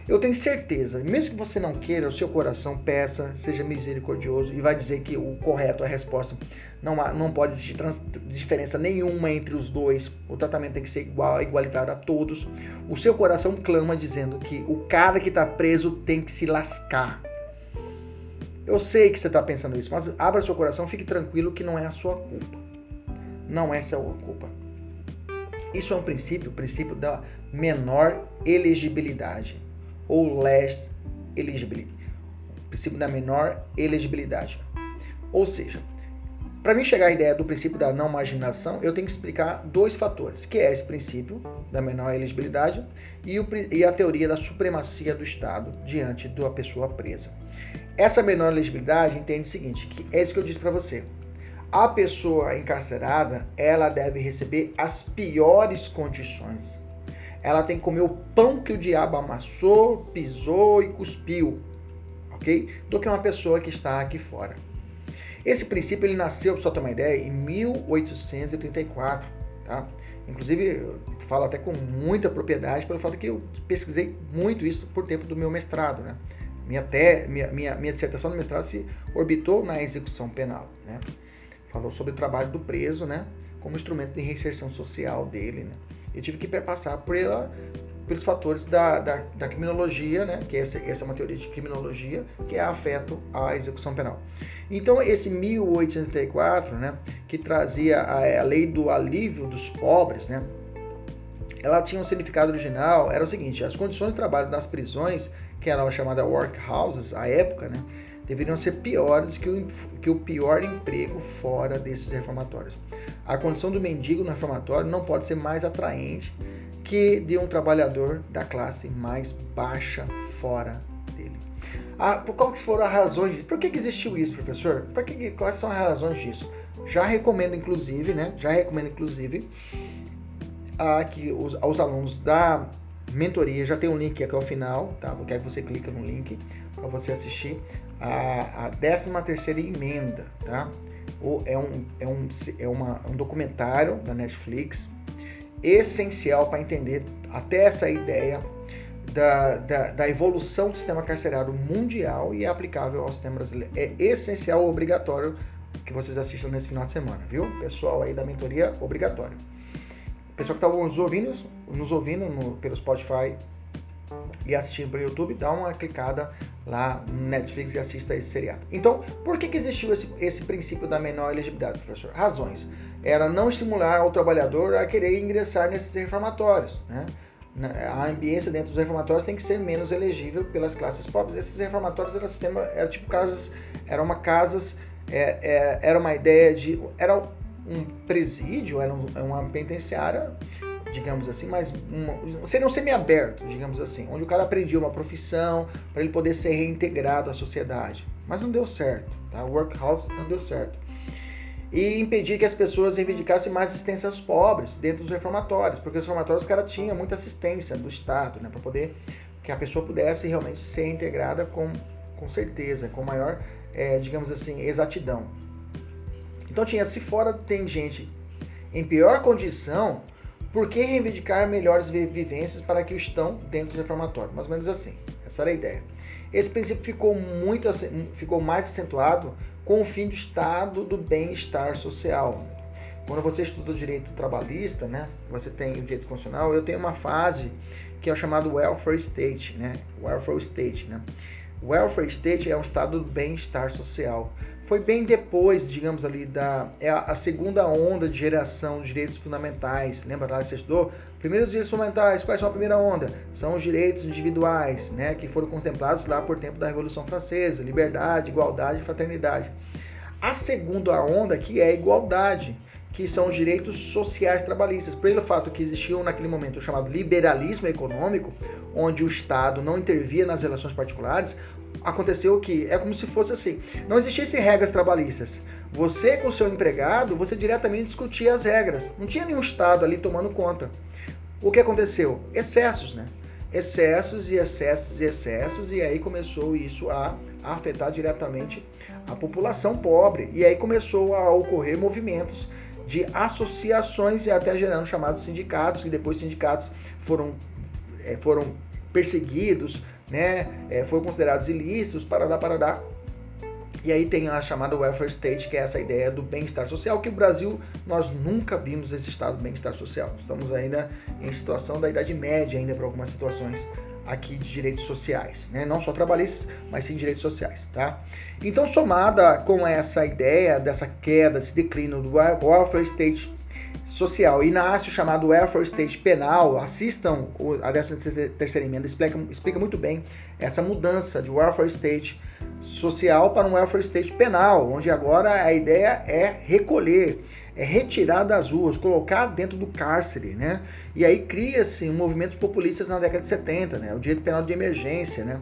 Eu tenho certeza, mesmo que você não queira, o seu coração peça, seja misericordioso e vai dizer que o correto, a resposta, não, há, não pode existir trans, diferença nenhuma entre os dois, o tratamento tem que ser igual, igualitário a todos. O seu coração clama dizendo que o cara que está preso tem que se lascar. Eu sei que você está pensando isso, mas abra seu coração, fique tranquilo que não é a sua culpa. Não é sua culpa. Isso é um princípio, o princípio da menor elegibilidade ou less eligibility, o princípio da menor elegibilidade. Ou seja, para mim chegar à ideia do princípio da não marginação, eu tenho que explicar dois fatores, que é esse princípio da menor elegibilidade e, o, e a teoria da supremacia do Estado diante da pessoa presa. Essa menor elegibilidade entende o seguinte, que é isso que eu disse para você. A pessoa encarcerada, ela deve receber as piores condições ela tem que comer o pão que o diabo amassou, pisou e cuspiu, ok? Do que uma pessoa que está aqui fora. Esse princípio ele nasceu, você ter uma ideia, em 1834, tá? Inclusive, falo até com muita propriedade pelo fato que eu pesquisei muito isso por tempo do meu mestrado, né? Minha, te, minha, minha, minha dissertação do mestrado se orbitou na execução penal, né? Falou sobre o trabalho do preso, né? Como instrumento de reinserção social dele, né? eu tive que perpassar pela, pelos fatores da, da, da, criminologia, né? que essa, essa é uma teoria de criminologia, que é afeto à execução penal. Então, esse 1834, né, que trazia a, a lei do alívio dos pobres, né, ela tinha um significado original, era o seguinte, as condições de trabalho nas prisões, que era chamada workhouses, à época, né, deveriam ser piores que o, que o pior emprego fora desses reformatórios. A condição do mendigo no reformatório não pode ser mais atraente que de um trabalhador da classe mais baixa fora dele. Ah, por qual que foram as razões? Por que, que existiu isso, professor? Por que, quais são as razões disso? Já recomendo, inclusive, né? Já recomendo, inclusive, a, que os, aos alunos da mentoria, já tem um link aqui ao final, tá? Eu quero que você clique no link para você assistir a, a 13 terceira emenda, tá? é um, é um, é uma, um documentário da Netflix essencial para entender até essa ideia da, da, da, evolução do sistema carcerário mundial e é aplicável ao sistema brasileiro. É essencial, obrigatório que vocês assistam nesse final de semana, viu? Pessoal aí da mentoria, obrigatório. Pessoal que está nos ouvindo, nos ouvindo no, pelo Spotify e assistindo pelo YouTube, dá uma clicada lá no Netflix e assista esse seriado. Então, por que, que existiu esse, esse princípio da menor elegibilidade, professor? Razões. Era não estimular o trabalhador a querer ingressar nesses reformatórios. Né? a ambiência dentro dos reformatórios tem que ser menos elegível pelas classes pobres. Esses reformatórios eram sistema, era tipo casas, eram uma casas, é, é, era uma ideia de, era um presídio, era um, uma penitenciária, digamos assim, mas um, seria um semi-aberto, digamos assim, onde o cara aprendia uma profissão para ele poder ser reintegrado à sociedade. Mas não deu certo, tá? O workhouse não deu certo e impedir que as pessoas reivindicassem mais assistência aos pobres dentro dos reformatórios, porque os reformatórios, cara, tinha muita assistência do Estado, né, para poder que a pessoa pudesse realmente ser integrada com, com certeza, com maior, é, digamos assim, exatidão. Então tinha, se fora tem gente em pior condição, por que reivindicar melhores vivências para que estão dentro do reformatório? Mais ou menos assim, essa era a ideia. Esse princípio ficou muito ficou mais acentuado com o fim do estado do bem-estar social. Quando você estuda o direito trabalhista, né, você tem o direito constitucional, eu tenho uma fase que é o chamado welfare state, né? Welfare state, né? Welfare state é um estado do bem-estar social. Foi bem depois, digamos ali, da é a segunda onda de geração de direitos fundamentais. Lembra lá que você estudou? Primeiros direitos fundamentais, quais são a primeira onda? São os direitos individuais, né, que foram contemplados lá por tempo da Revolução Francesa, liberdade, igualdade e fraternidade. A segunda onda que é a igualdade, que são os direitos sociais trabalhistas. Pelo fato que existiam naquele momento o chamado liberalismo econômico, onde o Estado não intervia nas relações particulares, aconteceu que é como se fosse assim, não existissem regras trabalhistas. Você com o seu empregado, você diretamente discutia as regras. Não tinha nenhum Estado ali tomando conta. O que aconteceu? Excessos, né? Excessos e excessos e excessos, e aí começou isso a, afetar diretamente a população pobre. E aí começou a ocorrer movimentos de associações e até gerando chamados sindicatos, que depois sindicatos foram, é, foram perseguidos, né? É, foram considerados ilícitos, parará, parará. E aí tem a chamada welfare state, que é essa ideia do bem-estar social, que o Brasil, nós nunca vimos esse estado de bem-estar social. Estamos ainda em situação da Idade Média, ainda para algumas situações aqui de direitos sociais, né? não só trabalhistas, mas sim direitos sociais, tá? Então, somada com essa ideia dessa queda, esse declínio do welfare state social e nasce o chamado welfare state penal, assistam a 13 terceira emenda, explica, explica muito bem essa mudança de welfare state social para um welfare state penal, onde agora a ideia é recolher, é retirar das ruas, colocar dentro do cárcere, né? E aí cria-se um movimento populistas na década de 70, né? O direito penal de emergência, né?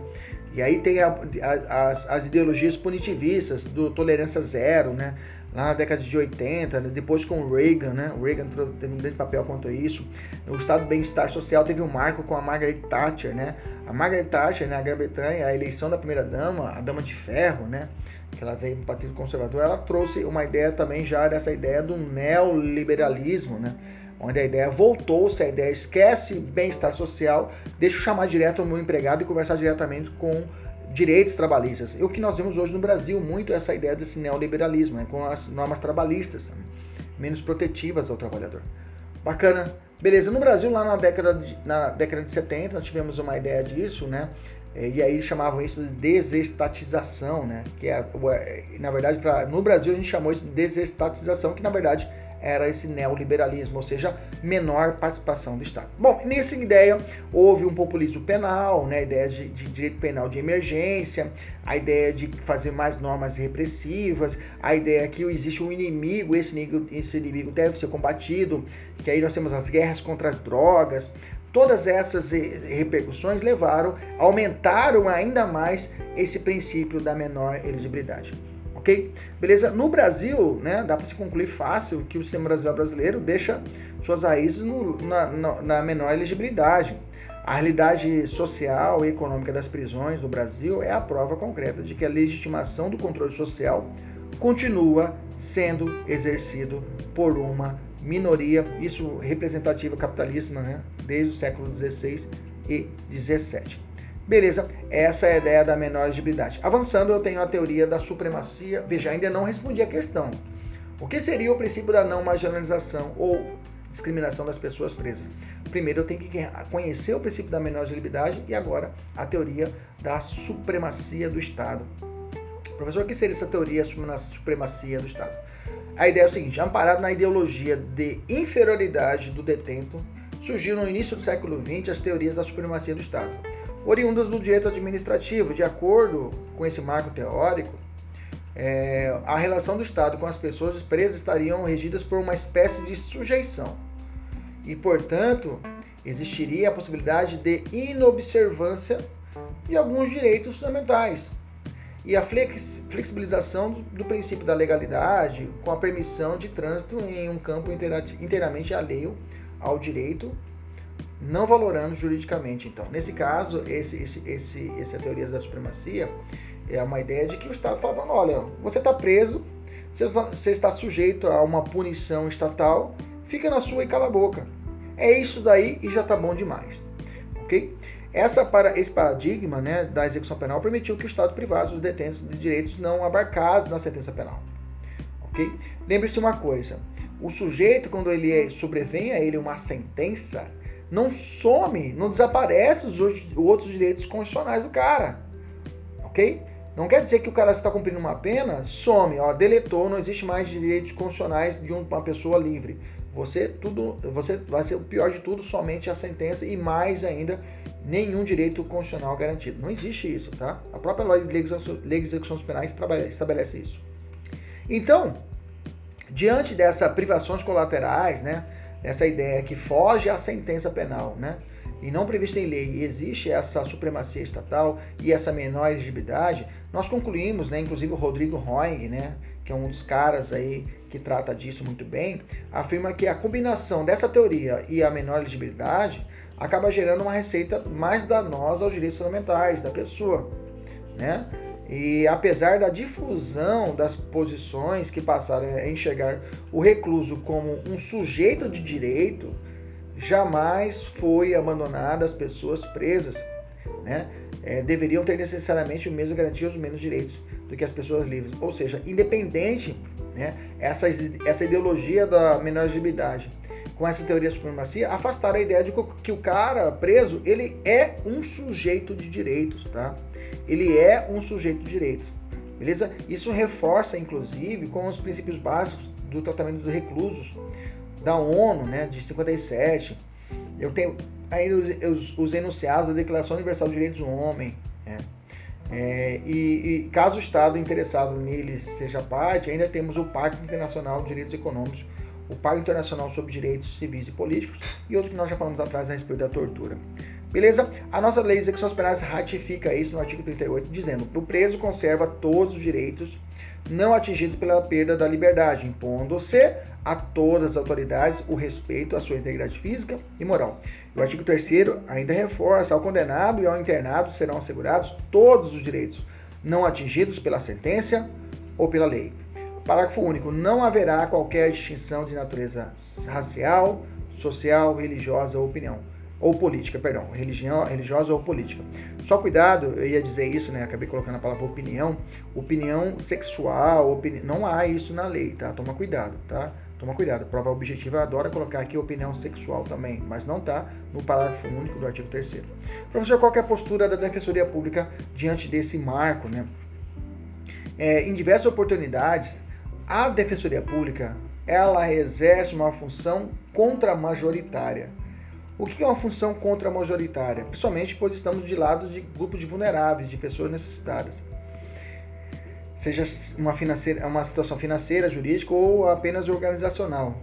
E aí tem a, a, as, as ideologias punitivistas do tolerância zero, né? Lá na década de 80, né? depois com o Reagan, né? O Reagan teve um grande papel quanto a isso. O Estado do Bem-Estar Social teve um marco com a Margaret Thatcher, né? A Margaret Thatcher, na né, Grã-Bretanha, a eleição da primeira dama, a dama de ferro, né? Que ela veio do Partido Conservador, ela trouxe uma ideia também já dessa ideia do neoliberalismo, né? Onde a ideia voltou-se, a ideia esquece bem-estar social, deixa eu chamar direto o meu empregado e conversar diretamente com direitos trabalhistas. E o que nós vemos hoje no Brasil muito é essa ideia desse neoliberalismo, né, com as normas trabalhistas né, menos protetivas ao trabalhador. Bacana. Beleza, no Brasil lá na década de, na década de 70 nós tivemos uma ideia disso, né? E aí chamavam isso de desestatização, né? Que é, na verdade, pra, no Brasil a gente chamou isso de desestatização, que na verdade era esse neoliberalismo, ou seja, menor participação do Estado. Bom, nessa ideia houve um populismo penal, né, a ideia de, de, direito penal de emergência, a ideia de fazer mais normas repressivas, a ideia que existe um inimigo, esse inimigo, esse inimigo deve ser combatido, que aí nós temos as guerras contra as drogas, Todas essas repercussões levaram, aumentaram ainda mais esse princípio da menor elegibilidade ok? Beleza? No Brasil, né, dá para se concluir fácil que o sistema brasileiro brasileiro deixa suas raízes no, na, na, menor elegibilidade. A realidade social e econômica das prisões no Brasil é a prova concreta de que a legitimação do controle social continua sendo exercido por uma minoria, isso representativa capitalista, né, desde o século XVI e XVII. Beleza, essa é a ideia da menor elegibilidade. Avançando, eu tenho a teoria da supremacia. Veja, ainda não respondi a questão. O que seria o princípio da não marginalização ou discriminação das pessoas presas? Primeiro, eu tenho que conhecer o princípio da menor elegibilidade e agora a teoria da supremacia do Estado. Professor, o que seria essa teoria da supremacia do Estado? A ideia é o seguinte: amparado na ideologia de inferioridade do detento surgiu no início do século XX as teorias da supremacia do Estado. Oriundas do direito administrativo, de acordo com esse marco teórico, é, a relação do Estado com as pessoas presas estariam regidas por uma espécie de sujeição. E, portanto, existiria a possibilidade de inobservância de alguns direitos fundamentais. E a flexibilização do princípio da legalidade com a permissão de trânsito em um campo inteiramente alheio ao direito, não valorando juridicamente. Então, nesse caso, esse, esse, esse, essa teoria da supremacia é uma ideia de que o Estado falando, olha, você está preso, você está sujeito a uma punição estatal, fica na sua e cala a boca. É isso daí e já está bom demais. Ok? Essa, esse paradigma né, da execução penal permitiu que o Estado privasse os detentos de direitos não abarcados na sentença penal. Ok? Lembre-se uma coisa: o sujeito, quando ele é, sobrevém a ele uma sentença, não some, não desaparece os outros direitos constitucionais do cara. Ok? Não quer dizer que o cara está cumprindo uma pena, some, ó, deletou, não existe mais direitos constitucionais de uma pessoa livre. Você tudo, você vai ser o pior de tudo, somente a sentença e mais ainda nenhum direito constitucional garantido. Não existe isso, tá? A própria lei de execuções penais estabelece isso. Então, diante dessas privações colaterais, né, essa ideia que foge à sentença penal, né, e não prevista em lei, existe essa supremacia estatal e essa menor elegibilidade, nós concluímos, né, inclusive o Rodrigo Roing, né, que é um dos caras aí que trata disso muito bem, afirma que a combinação dessa teoria e a menor elegibilidade acaba gerando uma receita mais danosa aos direitos fundamentais da pessoa, né? E apesar da difusão das posições que passaram a enxergar o recluso como um sujeito de direito, jamais foi abandonada as pessoas presas, né? É, deveriam ter necessariamente o mesmo garantia os mesmos direitos do que as pessoas livres. Ou seja, independente, né, essa, essa ideologia da menor com essa teoria da supremacia, afastaram a ideia de que o cara preso, ele é um sujeito de direitos, tá? Ele é um sujeito de direitos, beleza? Isso reforça, inclusive, com os princípios básicos do tratamento dos reclusos da ONU, né, de 57. Eu tenho aí os, os enunciados da Declaração Universal dos Direitos do Homem, né? É, e, e, caso o Estado interessado nele seja parte, ainda temos o Pacto Internacional de Direitos Econômicos o Pacto Internacional sobre Direitos Civis e Políticos e outro que nós já falamos atrás a respeito da tortura. Beleza? A nossa lei de execuções penais ratifica isso no artigo 38, dizendo: o preso conserva todos os direitos não atingidos pela perda da liberdade, impondo-se a todas as autoridades o respeito à sua integridade física e moral. O artigo 3 ainda reforça: ao condenado e ao internado serão assegurados todos os direitos não atingidos pela sentença ou pela lei. Parágrafo único. Não haverá qualquer distinção de natureza racial, social, religiosa ou opinião. Ou política, perdão. Religião, religiosa ou política. Só cuidado, eu ia dizer isso, né? Acabei colocando a palavra opinião. Opinião sexual, opini... não há isso na lei, tá? Toma cuidado, tá? Toma cuidado. Prova objetiva adora colocar aqui opinião sexual também, mas não tá no parágrafo único do artigo 3 Professor, qual é a postura da Defensoria Pública diante desse marco, né? É, em diversas oportunidades, a Defensoria Pública, ela exerce uma função contra-majoritária. O que é uma função contra-majoritária? Principalmente pois estamos de lado de grupos de vulneráveis, de pessoas necessitadas. Seja uma, uma situação financeira, jurídica ou apenas organizacional.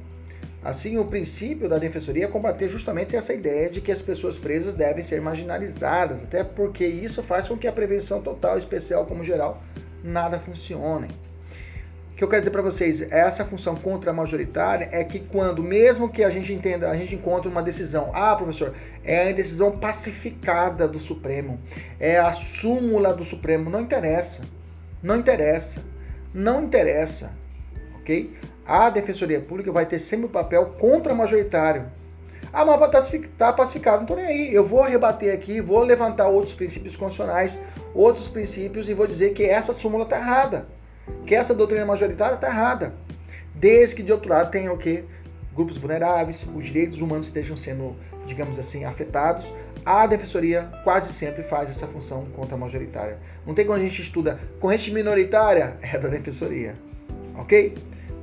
Assim, o princípio da defensoria é combater justamente essa ideia de que as pessoas presas devem ser marginalizadas, até porque isso faz com que a prevenção total, especial como geral, nada funcione que eu quero dizer para vocês, essa função contra-majoritária é que quando, mesmo que a gente entenda, a gente encontra uma decisão, ah, professor, é a decisão pacificada do Supremo, é a súmula do Supremo, não interessa, não interessa, não interessa, ok? A Defensoria Pública vai ter sempre o papel contra-majoritário. Ah, mas está tá pacificado, não estou nem aí. Eu vou rebater aqui, vou levantar outros princípios constitucionais, outros princípios e vou dizer que essa súmula está errada que essa doutrina majoritária está errada. Desde que, de outro lado, tenha o quê? Grupos vulneráveis, os direitos humanos estejam sendo, digamos assim, afetados. A defensoria quase sempre faz essa função contra a majoritária. Não tem quando a gente estuda corrente minoritária, é da defensoria. Ok?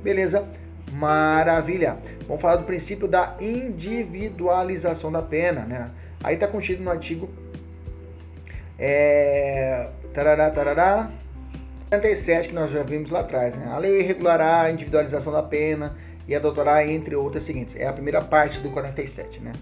Beleza? Maravilha. Vamos falar do princípio da individualização da pena, né? Aí está contido no artigo é, tarará, tarará, 47 que nós já vimos lá atrás. Né? A lei regulará a individualização da pena e adotará, entre outras, seguintes. É a primeira parte do 47. Né?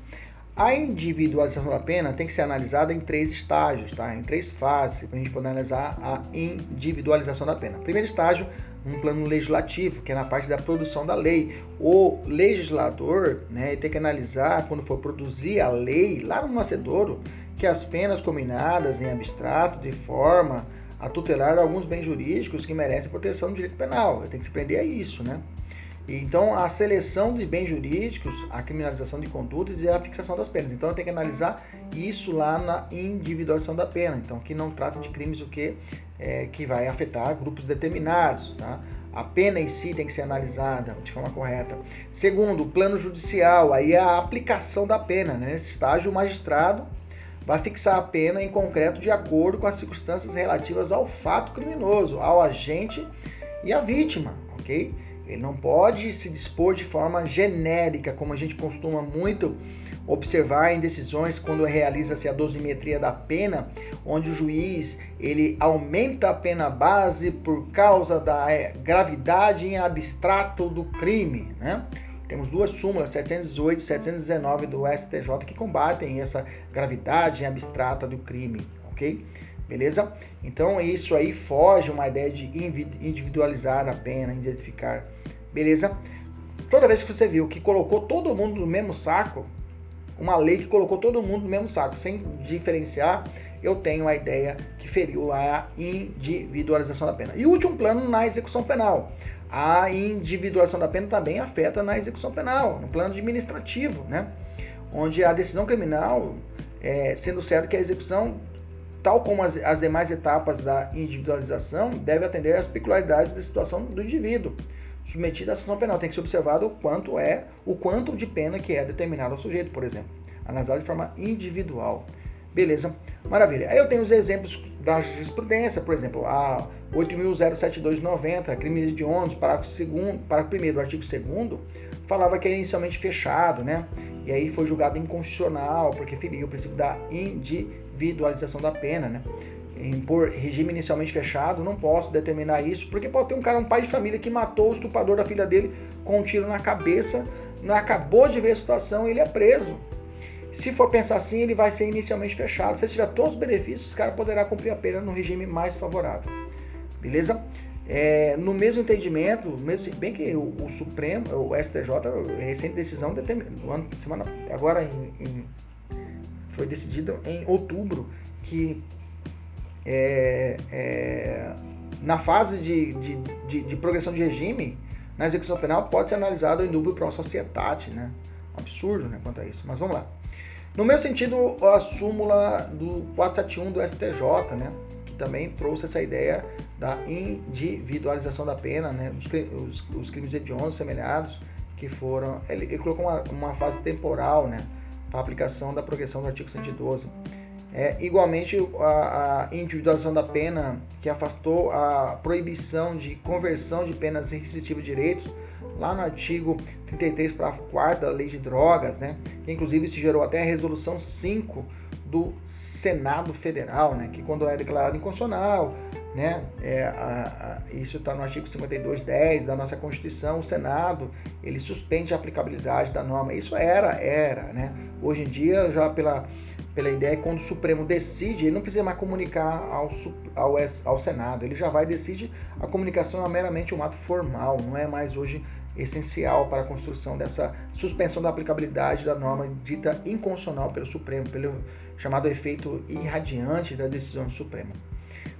A individualização da pena tem que ser analisada em três estágios, tá? em três fases, para a gente poder analisar a individualização da pena. Primeiro estágio, um plano legislativo, que é na parte da produção da lei. O legislador né, tem que analisar, quando for produzir a lei, lá no nascedouro, que as penas combinadas em abstrato, de forma a tutelar alguns bens jurídicos que merecem proteção no direito penal. Tem que se prender a isso, né? Então, a seleção de bens jurídicos, a criminalização de condutas e a fixação das penas. Então, tenho que analisar isso lá na individualização da pena. Então, que não trata de crimes o que é, que vai afetar grupos determinados, tá? A pena em si tem que ser analisada de forma correta. Segundo, o plano judicial, aí é a aplicação da pena. Né? Nesse estágio, o magistrado vai fixar a pena em concreto de acordo com as circunstâncias relativas ao fato criminoso, ao agente e à vítima, ok? Ele não pode se dispor de forma genérica, como a gente costuma muito observar em decisões quando realiza-se a dosimetria da pena, onde o juiz ele aumenta a pena base por causa da é, gravidade em abstrato do crime, né? Temos duas súmulas, 718 e 719 do STJ, que combatem essa gravidade abstrata do crime, ok? Beleza? Então isso aí foge uma ideia de individualizar a pena, identificar. Beleza? Toda vez que você viu que colocou todo mundo no mesmo saco, uma lei que colocou todo mundo no mesmo saco, sem diferenciar, eu tenho a ideia que feriu a individualização da pena. E o último plano na execução penal a individuação da pena também afeta na execução penal, no plano administrativo, né? onde a decisão criminal, é, sendo certo que a execução, tal como as, as demais etapas da individualização, deve atender às peculiaridades da situação do indivíduo submetido à ação penal. Tem que ser observado o quanto é, o quanto de pena que é determinado ao sujeito, por exemplo, analisado de forma individual. Beleza? Maravilha. Aí eu tenho os exemplos da jurisprudência, por exemplo, a 8.07290, crime de ônibus, parágrafo segundo, parágrafo 1 do artigo 2 falava que era inicialmente fechado, né? E aí foi julgado inconstitucional, porque feriu o princípio da individualização da pena, né? Impor regime inicialmente fechado, não posso determinar isso, porque pode ter um cara, um pai de família que matou o estuprador da filha dele com um tiro na cabeça, não acabou de ver a situação, ele é preso. Se for pensar assim, ele vai ser inicialmente fechado. Se tiver todos os benefícios, o cara poderá cumprir a pena no regime mais favorável. Beleza? É, no mesmo entendimento, mesmo, bem que o, o, Supremo, o STJ, recente decisão determinou, semana, agora em, em, foi decidido em outubro que é, é, na fase de, de, de, de, progressão de regime, na execução penal, pode ser analisado dúvida para uma sociedade, né? Absurdo né, quanto a isso. Mas vamos lá. No meu sentido, a súmula do 471 do STJ, né, que também trouxe essa ideia da individualização da pena, né, os, os, os crimes hediondos semelhados que foram, ele, ele colocou uma, uma, fase temporal, né, para a aplicação da progressão do artigo 112. É, igualmente, a, a, individualização da pena, que afastou a proibição de conversão de penas restritivas de direitos, lá no artigo 33, parágrafo 4 da Lei de Drogas, né? Que inclusive se gerou até a resolução 5 do Senado Federal, né? Que quando é declarado inconstitucional, né? É, a, a, isso está no artigo 52.10 da nossa Constituição, o Senado, ele suspende a aplicabilidade da norma. Isso era, era, né? Hoje em dia, já pela pela ideia que quando o Supremo decide, ele não precisa mais comunicar ao, ao, ao Senado, ele já vai decide, a comunicação é meramente um ato formal, não é mais hoje essencial para a construção dessa suspensão da aplicabilidade da norma dita inconstitucional pelo Supremo, pelo chamado efeito irradiante da decisão do Supremo.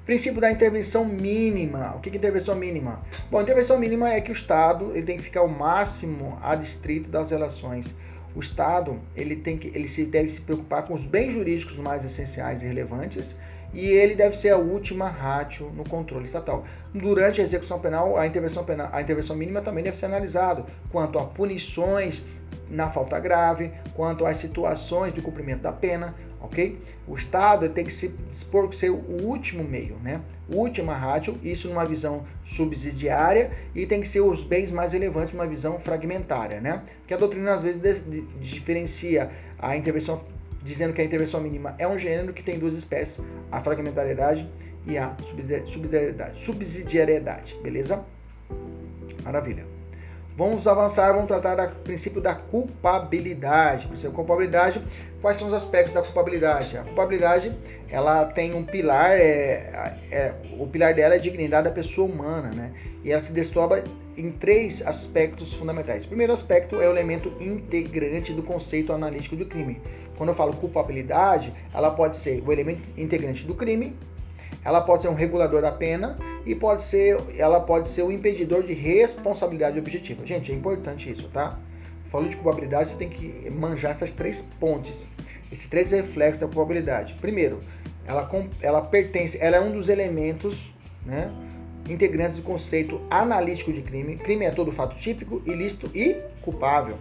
Princípio da intervenção mínima. O que é intervenção mínima? Bom, intervenção mínima é que o Estado ele tem que ficar o máximo adstrito das relações o Estado ele tem que ele se deve se preocupar com os bens jurídicos mais essenciais e relevantes e ele deve ser a última ratio no controle estatal. Durante a execução penal, a intervenção penal, a intervenção mínima também deve ser analisado quanto a punições na falta grave, quanto às situações de cumprimento da pena, ok? O Estado tem que se dispor ser o último meio, né? Última rádio, isso numa visão subsidiária, e tem que ser os bens mais relevantes numa visão fragmentária, né? Que a doutrina às vezes diferencia a intervenção, dizendo que a intervenção mínima é um gênero que tem duas espécies, a fragmentariedade e a subsidiariedade, subsidiariedade beleza? Maravilha. Vamos avançar, vamos tratar do princípio da culpabilidade. Princípio da culpabilidade, quais são os aspectos da culpabilidade? A culpabilidade, ela tem um pilar, é, é, o pilar dela é a dignidade da pessoa humana, né? E ela se desdobra em três aspectos fundamentais. O primeiro aspecto é o elemento integrante do conceito analítico do crime. Quando eu falo culpabilidade, ela pode ser o elemento integrante do crime, ela pode ser um regulador da pena e pode ser, ela pode ser um impedidor de responsabilidade objetiva. Gente, é importante isso, tá? Falando de culpabilidade, você tem que manjar essas três pontes, esses três reflexos da culpabilidade. Primeiro, ela, ela pertence, ela é um dos elementos, né, integrantes do conceito analítico de crime. Crime é todo fato típico, ilícito e culpável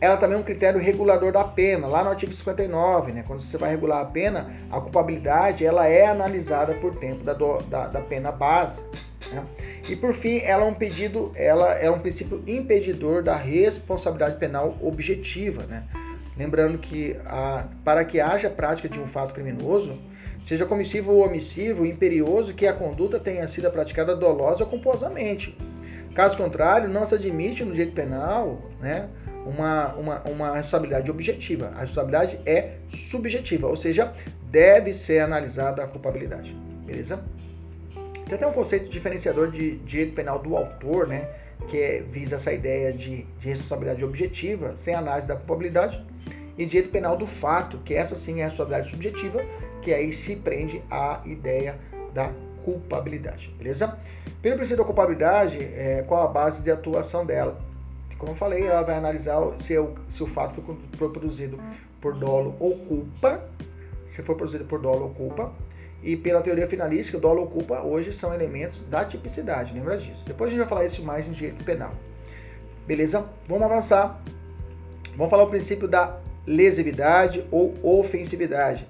ela também é um critério regulador da pena, lá no artigo 59, né? Quando você vai regular a pena, a culpabilidade ela é analisada por tempo da, do, da, da, pena base. Né? E por fim, ela é um pedido, ela é um princípio impedidor da responsabilidade penal objetiva, né? Lembrando que a, para que haja prática de um fato criminoso, seja comissivo ou omissivo, imperioso que a conduta tenha sido praticada dolosa ou culposamente. Caso contrário, não se admite no direito penal, né? Uma, uma, uma responsabilidade objetiva. A responsabilidade é subjetiva, ou seja, deve ser analisada a culpabilidade. Beleza? Tem até um conceito diferenciador de direito penal do autor, né? Que é, visa essa ideia de, de responsabilidade objetiva, sem análise da culpabilidade, e direito penal do fato, que essa sim é a responsabilidade subjetiva, que aí se prende à ideia da culpabilidade, beleza? Pelo princípio da culpabilidade, é, qual a base de atuação dela? Como eu falei, ela vai analisar se, o, se o fato foi produzido por dolo ou culpa, se foi produzido por dolo ou culpa, e pela teoria finalística, dolo ou culpa hoje são elementos da tipicidade, lembra disso. Depois a gente vai falar isso mais em direito penal. Beleza? Vamos avançar. Vamos falar o princípio da lesividade ou ofensividade.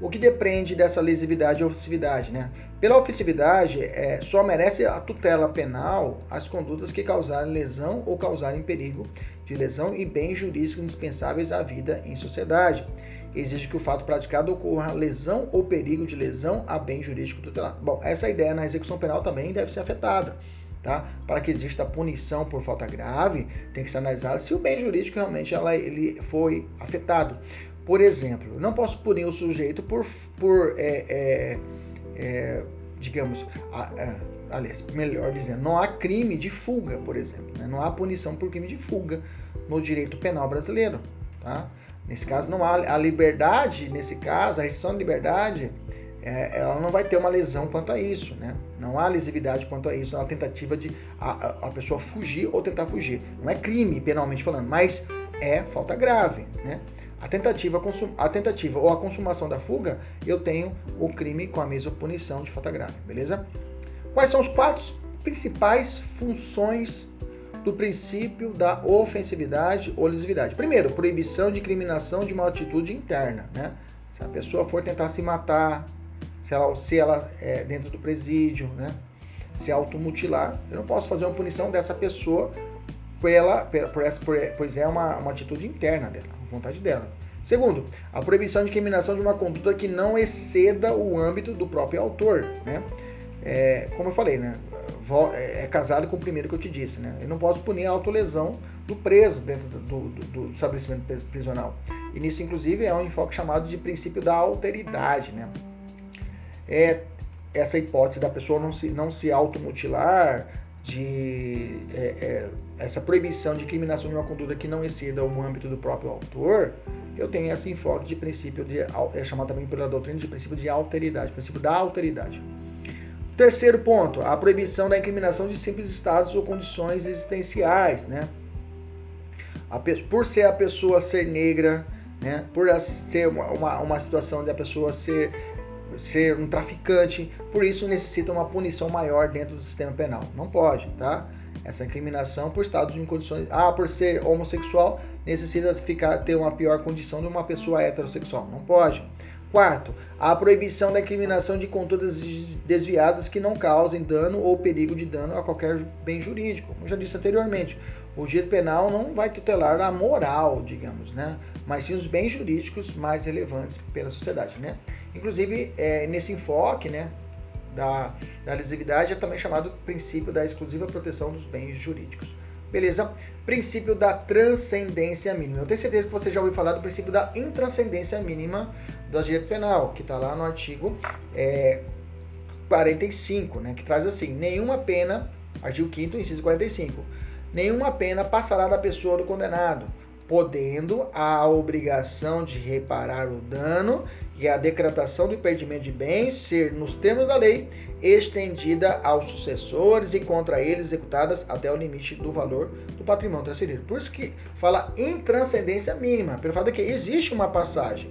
O que depende dessa lesividade e ofensividade, né? Pela ofensividade, é, só merece a tutela penal as condutas que causarem lesão ou causarem perigo de lesão e bens jurídicos indispensáveis à vida em sociedade. Exige que o fato praticado ocorra lesão ou perigo de lesão a bem jurídico tutelado. Bom, essa ideia na execução penal também deve ser afetada. Tá? Para que exista punição por falta grave, tem que ser analisado se o bem jurídico realmente ela, ele foi afetado. Por exemplo, não posso punir o sujeito por, por é, é, é, digamos, a, a, aliás, melhor dizendo, não há crime de fuga, por exemplo. Né? Não há punição por crime de fuga no direito penal brasileiro. Tá? Nesse caso, não há a liberdade, nesse caso, a restrição de liberdade, é, ela não vai ter uma lesão quanto a isso, né? Não há lesividade quanto a isso, é uma tentativa de a, a pessoa fugir ou tentar fugir. Não é crime, penalmente falando, mas é falta grave, né? A tentativa, a tentativa ou a consumação da fuga, eu tenho o crime com a mesma punição de falta grave, beleza? Quais são os quatro principais funções do princípio da ofensividade ou lesividade? Primeiro, proibição de incriminação de uma atitude interna, né? Se a pessoa for tentar se matar, se ela, se ela é dentro do presídio, né? Se automutilar, eu não posso fazer uma punição dessa pessoa pela, pela, por essa, por, pois é uma, uma atitude interna dela vontade dela. Segundo, a proibição de incriminação de uma conduta que não exceda o âmbito do próprio autor, né? É, como eu falei, né? É, é casado com o primeiro que eu te disse, né? Eu não posso punir a autolesão do preso dentro do, do, do estabelecimento prisional. E nisso, inclusive, é um enfoque chamado de princípio da alteridade, né? É essa hipótese da pessoa não se, não se automutilar, de é, é, essa proibição de incriminação de uma conduta que não exceda o âmbito do próprio autor, eu tenho esse enfoque de princípio de é chamado também pela doutrina de princípio de alteridade, princípio da alteridade. Terceiro ponto, a proibição da incriminação de simples estados ou condições existenciais, né? A, por ser a pessoa ser negra, né? Por ser uma, uma, uma situação de a pessoa ser ser um traficante, por isso necessita uma punição maior dentro do sistema penal. Não pode, tá? Essa incriminação por estado de condições. Ah, por ser homossexual, necessita ficar, ter uma pior condição de uma pessoa heterossexual. Não pode. Quarto, a proibição da incriminação de condutas desviadas que não causem dano ou perigo de dano a qualquer bem jurídico. Como já disse anteriormente, o direito penal não vai tutelar a moral, digamos, né? Mas sim os bens jurídicos mais relevantes pela sociedade, né? Inclusive, é, nesse enfoque, né, da, da lesividade é também chamado princípio da exclusiva proteção dos bens jurídicos. Beleza? Princípio da transcendência mínima. Eu tenho certeza que você já ouviu falar do princípio da intranscendência mínima do direito penal, que está lá no artigo é, 45, né, que traz assim: nenhuma pena, artigo 5, inciso 45, nenhuma pena passará da pessoa do condenado, podendo a obrigação de reparar o dano e a decretação do impedimento de bens ser, nos termos da lei, estendida aos sucessores e contra eles executadas até o limite do valor do patrimônio transferido. Por isso que fala em transcendência mínima, pelo fato de que existe uma passagem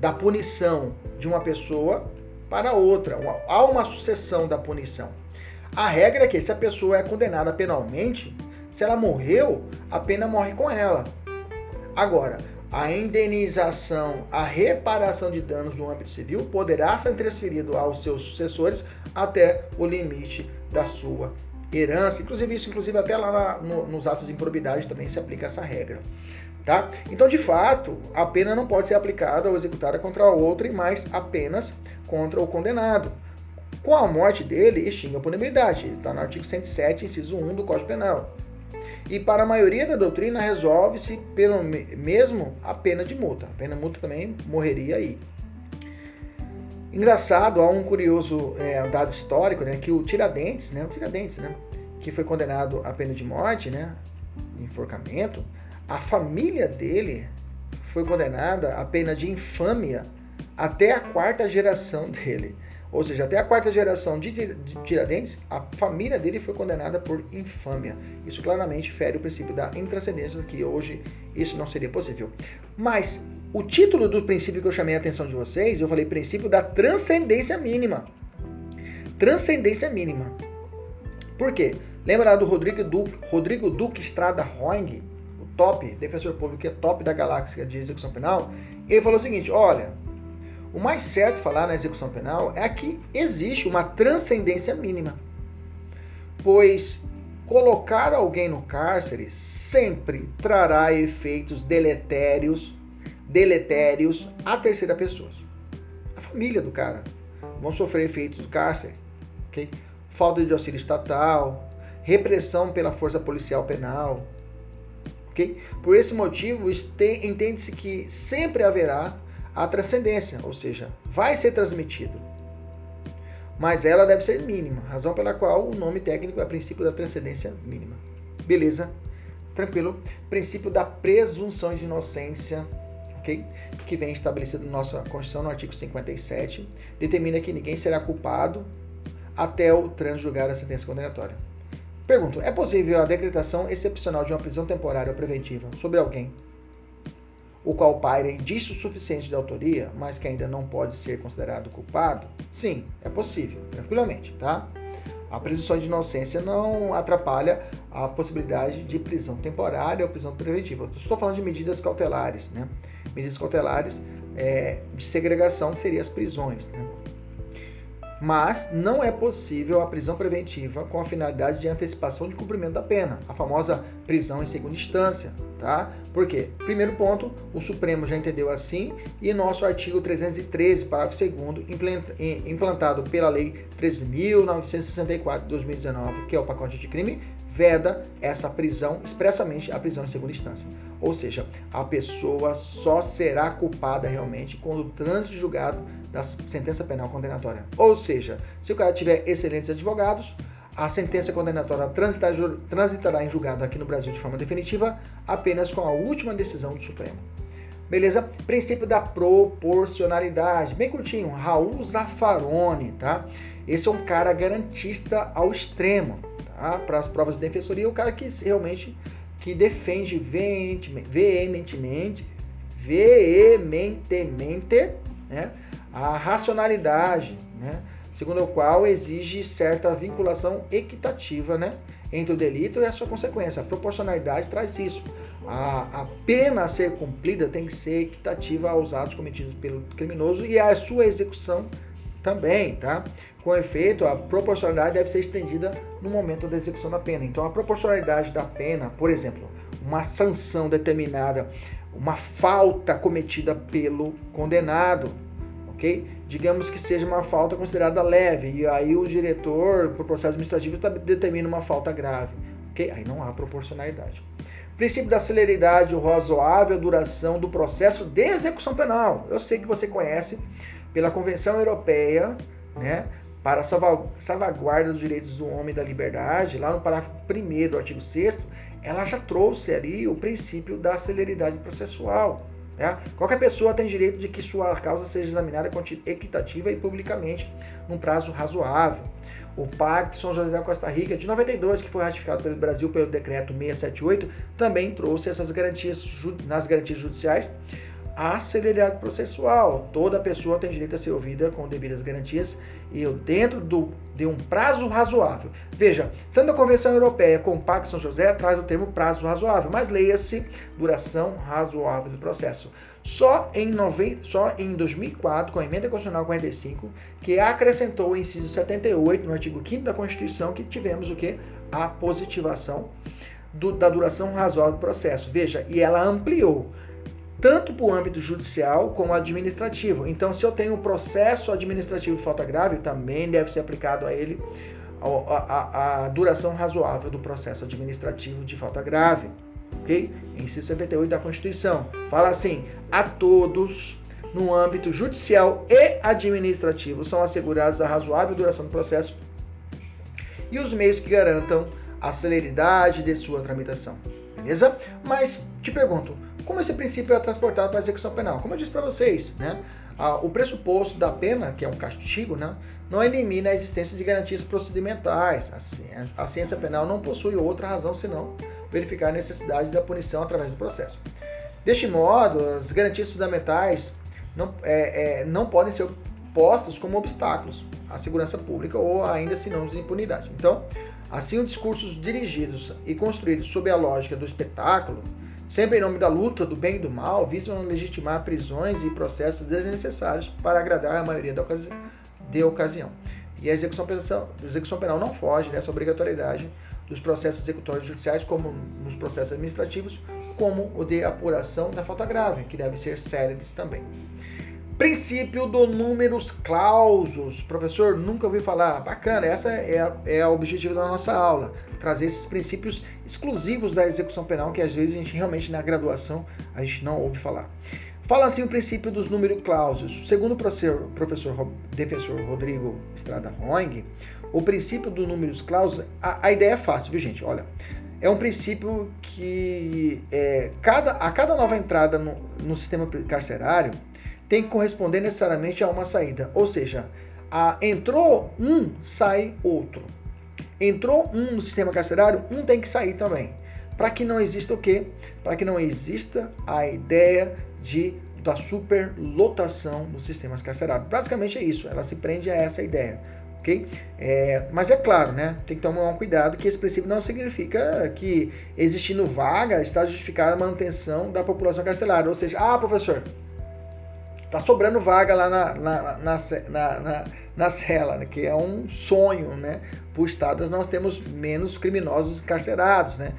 da punição de uma pessoa para outra, há uma sucessão da punição. A regra é que se a pessoa é condenada penalmente, se ela morreu, a pena morre com ela. Agora, a indenização, a reparação de danos no âmbito civil poderá ser transferido aos seus sucessores até o limite da sua herança. Inclusive, isso inclusive até lá no, nos atos de improbidade também se aplica essa regra. Tá? Então, de fato, a pena não pode ser aplicada ou executada contra outro, mas apenas contra o condenado. Com a morte dele, extingue a punibilidade. Está no artigo 107, inciso 1 do Código Penal. E para a maioria da doutrina, resolve-se pelo mesmo a pena de multa. A pena de multa também morreria aí. Engraçado, há um curioso é, dado histórico, né, que o Tiradentes, né, o Tiradentes, né, que foi condenado à pena de morte, né, enforcamento, a família dele foi condenada à pena de infâmia até a quarta geração (laughs) dele. Ou seja, até a quarta geração de Tiradentes, a família dele foi condenada por infâmia. Isso claramente fere o princípio da intranscendência, que hoje isso não seria possível. Mas o título do princípio que eu chamei a atenção de vocês, eu falei princípio da transcendência mínima. Transcendência mínima. Por quê? Lembra do Rodrigo Duque, Rodrigo Duque Estrada Roing, o top, defensor público que é top da galáxia de execução penal? Ele falou o seguinte: olha, o mais certo falar na execução penal é que existe uma transcendência mínima. Pois colocar alguém no cárcere sempre trará efeitos deletérios, deletérios à terceira pessoa. A família do cara vão sofrer efeitos do cárcere? Falta de auxílio estatal, repressão pela força policial penal? Por esse motivo, entende-se que sempre haverá a transcendência, ou seja, vai ser transmitido. Mas ela deve ser mínima, razão pela qual o nome técnico é princípio da transcendência mínima. Beleza? Tranquilo? Princípio da presunção de inocência, ok? Que vem estabelecido na nossa Constituição, no artigo 57, determina que ninguém será culpado até o transjulgar a sentença condenatória. Pergunto: é possível a decretação excepcional de uma prisão temporária ou preventiva sobre alguém o qual paira indício suficiente de autoria, mas que ainda não pode ser considerado culpado? Sim, é possível, tranquilamente, tá? A presunção de inocência não atrapalha a possibilidade de prisão temporária ou prisão preventiva. estou falando de medidas cautelares, né? Medidas cautelares é, de segregação, que seriam as prisões, né? Mas não é possível a prisão preventiva com a finalidade de antecipação de cumprimento da pena, a famosa prisão em segunda instância, tá? Por quê? Primeiro ponto, o Supremo já entendeu assim e nosso artigo 313, parágrafo 2 implantado pela Lei 13.964 de 2019, que é o pacote de crime, veda essa prisão, expressamente a prisão em segunda instância. Ou seja, a pessoa só será culpada realmente quando o trânsito julgado da sentença penal condenatória. Ou seja, se o cara tiver excelentes advogados, a sentença condenatória transitará em julgado aqui no Brasil de forma definitiva apenas com a última decisão do Supremo. Beleza? Princípio da proporcionalidade. Bem curtinho, Raul Zaffaroni, tá? Esse é um cara garantista ao extremo? Para as provas de defensoria, o cara que realmente que defende veementemente, veementemente, né? a racionalidade, né? segundo o qual exige certa vinculação equitativa né? entre o delito e a sua consequência. A proporcionalidade traz isso. A, a pena a ser cumprida tem que ser equitativa aos atos cometidos pelo criminoso e a sua execução também, tá? Com efeito, a proporcionalidade deve ser estendida no momento da execução da pena. Então, a proporcionalidade da pena, por exemplo, uma sanção determinada, uma falta cometida pelo condenado, ok? Digamos que seja uma falta considerada leve e aí o diretor, por processo administrativo, tá, determina uma falta grave, ok? Aí não há proporcionalidade. Princípio da celeridade, o razoável duração do processo de execução penal. Eu sei que você conhece pela Convenção Europeia, né, para salvaguarda dos direitos do homem e da liberdade, lá no parágrafo 1 do artigo 6 ela já trouxe ali o princípio da celeridade processual. Né? Qualquer pessoa tem direito de que sua causa seja examinada equitativa e publicamente num prazo razoável. O Pacto São José da Costa Rica de 92, que foi ratificado pelo Brasil pelo decreto 678, também trouxe essas garantias nas garantias judiciais a celeridade processual. Toda pessoa tem direito a ser ouvida com devidas garantias e dentro do, de um prazo razoável. Veja, tanto a Convenção Europeia como o Pacto São José traz o termo prazo razoável, mas leia-se duração razoável do processo. Só em, nove... Só em 2004, com a Emenda Constitucional 45, que acrescentou o inciso 78 no artigo 5 da Constituição, que tivemos o que? A positivação do, da duração razoável do processo. Veja, e ela ampliou tanto para o âmbito judicial como administrativo. Então, se eu tenho um processo administrativo de falta grave, também deve ser aplicado a ele a, a, a duração razoável do processo administrativo de falta grave. Ok? Inciso 78 da Constituição. Fala assim: a todos no âmbito judicial e administrativo são assegurados a razoável duração do processo e os meios que garantam a celeridade de sua tramitação. Beleza? Mas te pergunto, como esse princípio é transportado para a execução penal? Como eu disse para vocês, né? o pressuposto da pena, que é um castigo, né? não elimina a existência de garantias procedimentais. A ciência penal não possui outra razão senão verificar a necessidade da punição através do processo. Deste modo, as garantias fundamentais não, é, é, não podem ser postas como obstáculos à segurança pública ou ainda sinônimos de impunidade. Então, assim, os discursos dirigidos e construídos sob a lógica do espetáculo sempre em nome da luta do bem e do mal, visam legitimar prisões e processos desnecessários para agradar a maioria da ocasi de ocasião. E a execução penal, a execução penal não foge dessa obrigatoriedade dos processos executórios judiciais, como nos processos administrativos, como o de apuração da falta grave, que deve ser céleres também. Princípio do números clausos. Professor, nunca ouvi falar. Bacana, essa é, é o objetivo da nossa aula trazer esses princípios exclusivos da execução penal que às vezes a gente realmente na graduação a gente não ouve falar. Fala assim o princípio dos números clausos. Segundo o professor, professor defensor Rodrigo Estrada Roing, o princípio dos números clausos, a, a, ideia é fácil, viu gente? Olha, é um princípio que é, cada, a cada nova entrada no, no sistema carcerário tem que corresponder necessariamente a uma saída. Ou seja, a, entrou um, sai outro. Entrou um no sistema carcerário, um tem que sair também. Para que não exista o quê? Para que não exista a ideia de da superlotação dos sistemas carcerários. Basicamente é isso, ela se prende a essa ideia. ok? É, mas é claro, né? Tem que tomar um cuidado que esse princípio não significa que existindo vaga está justificada a manutenção da população carcerária. Ou seja, ah, professor, tá sobrando vaga lá na, na, na, na, na, na cela, né? que é um sonho, né? Para o Estado nós temos menos criminosos encarcerados, né?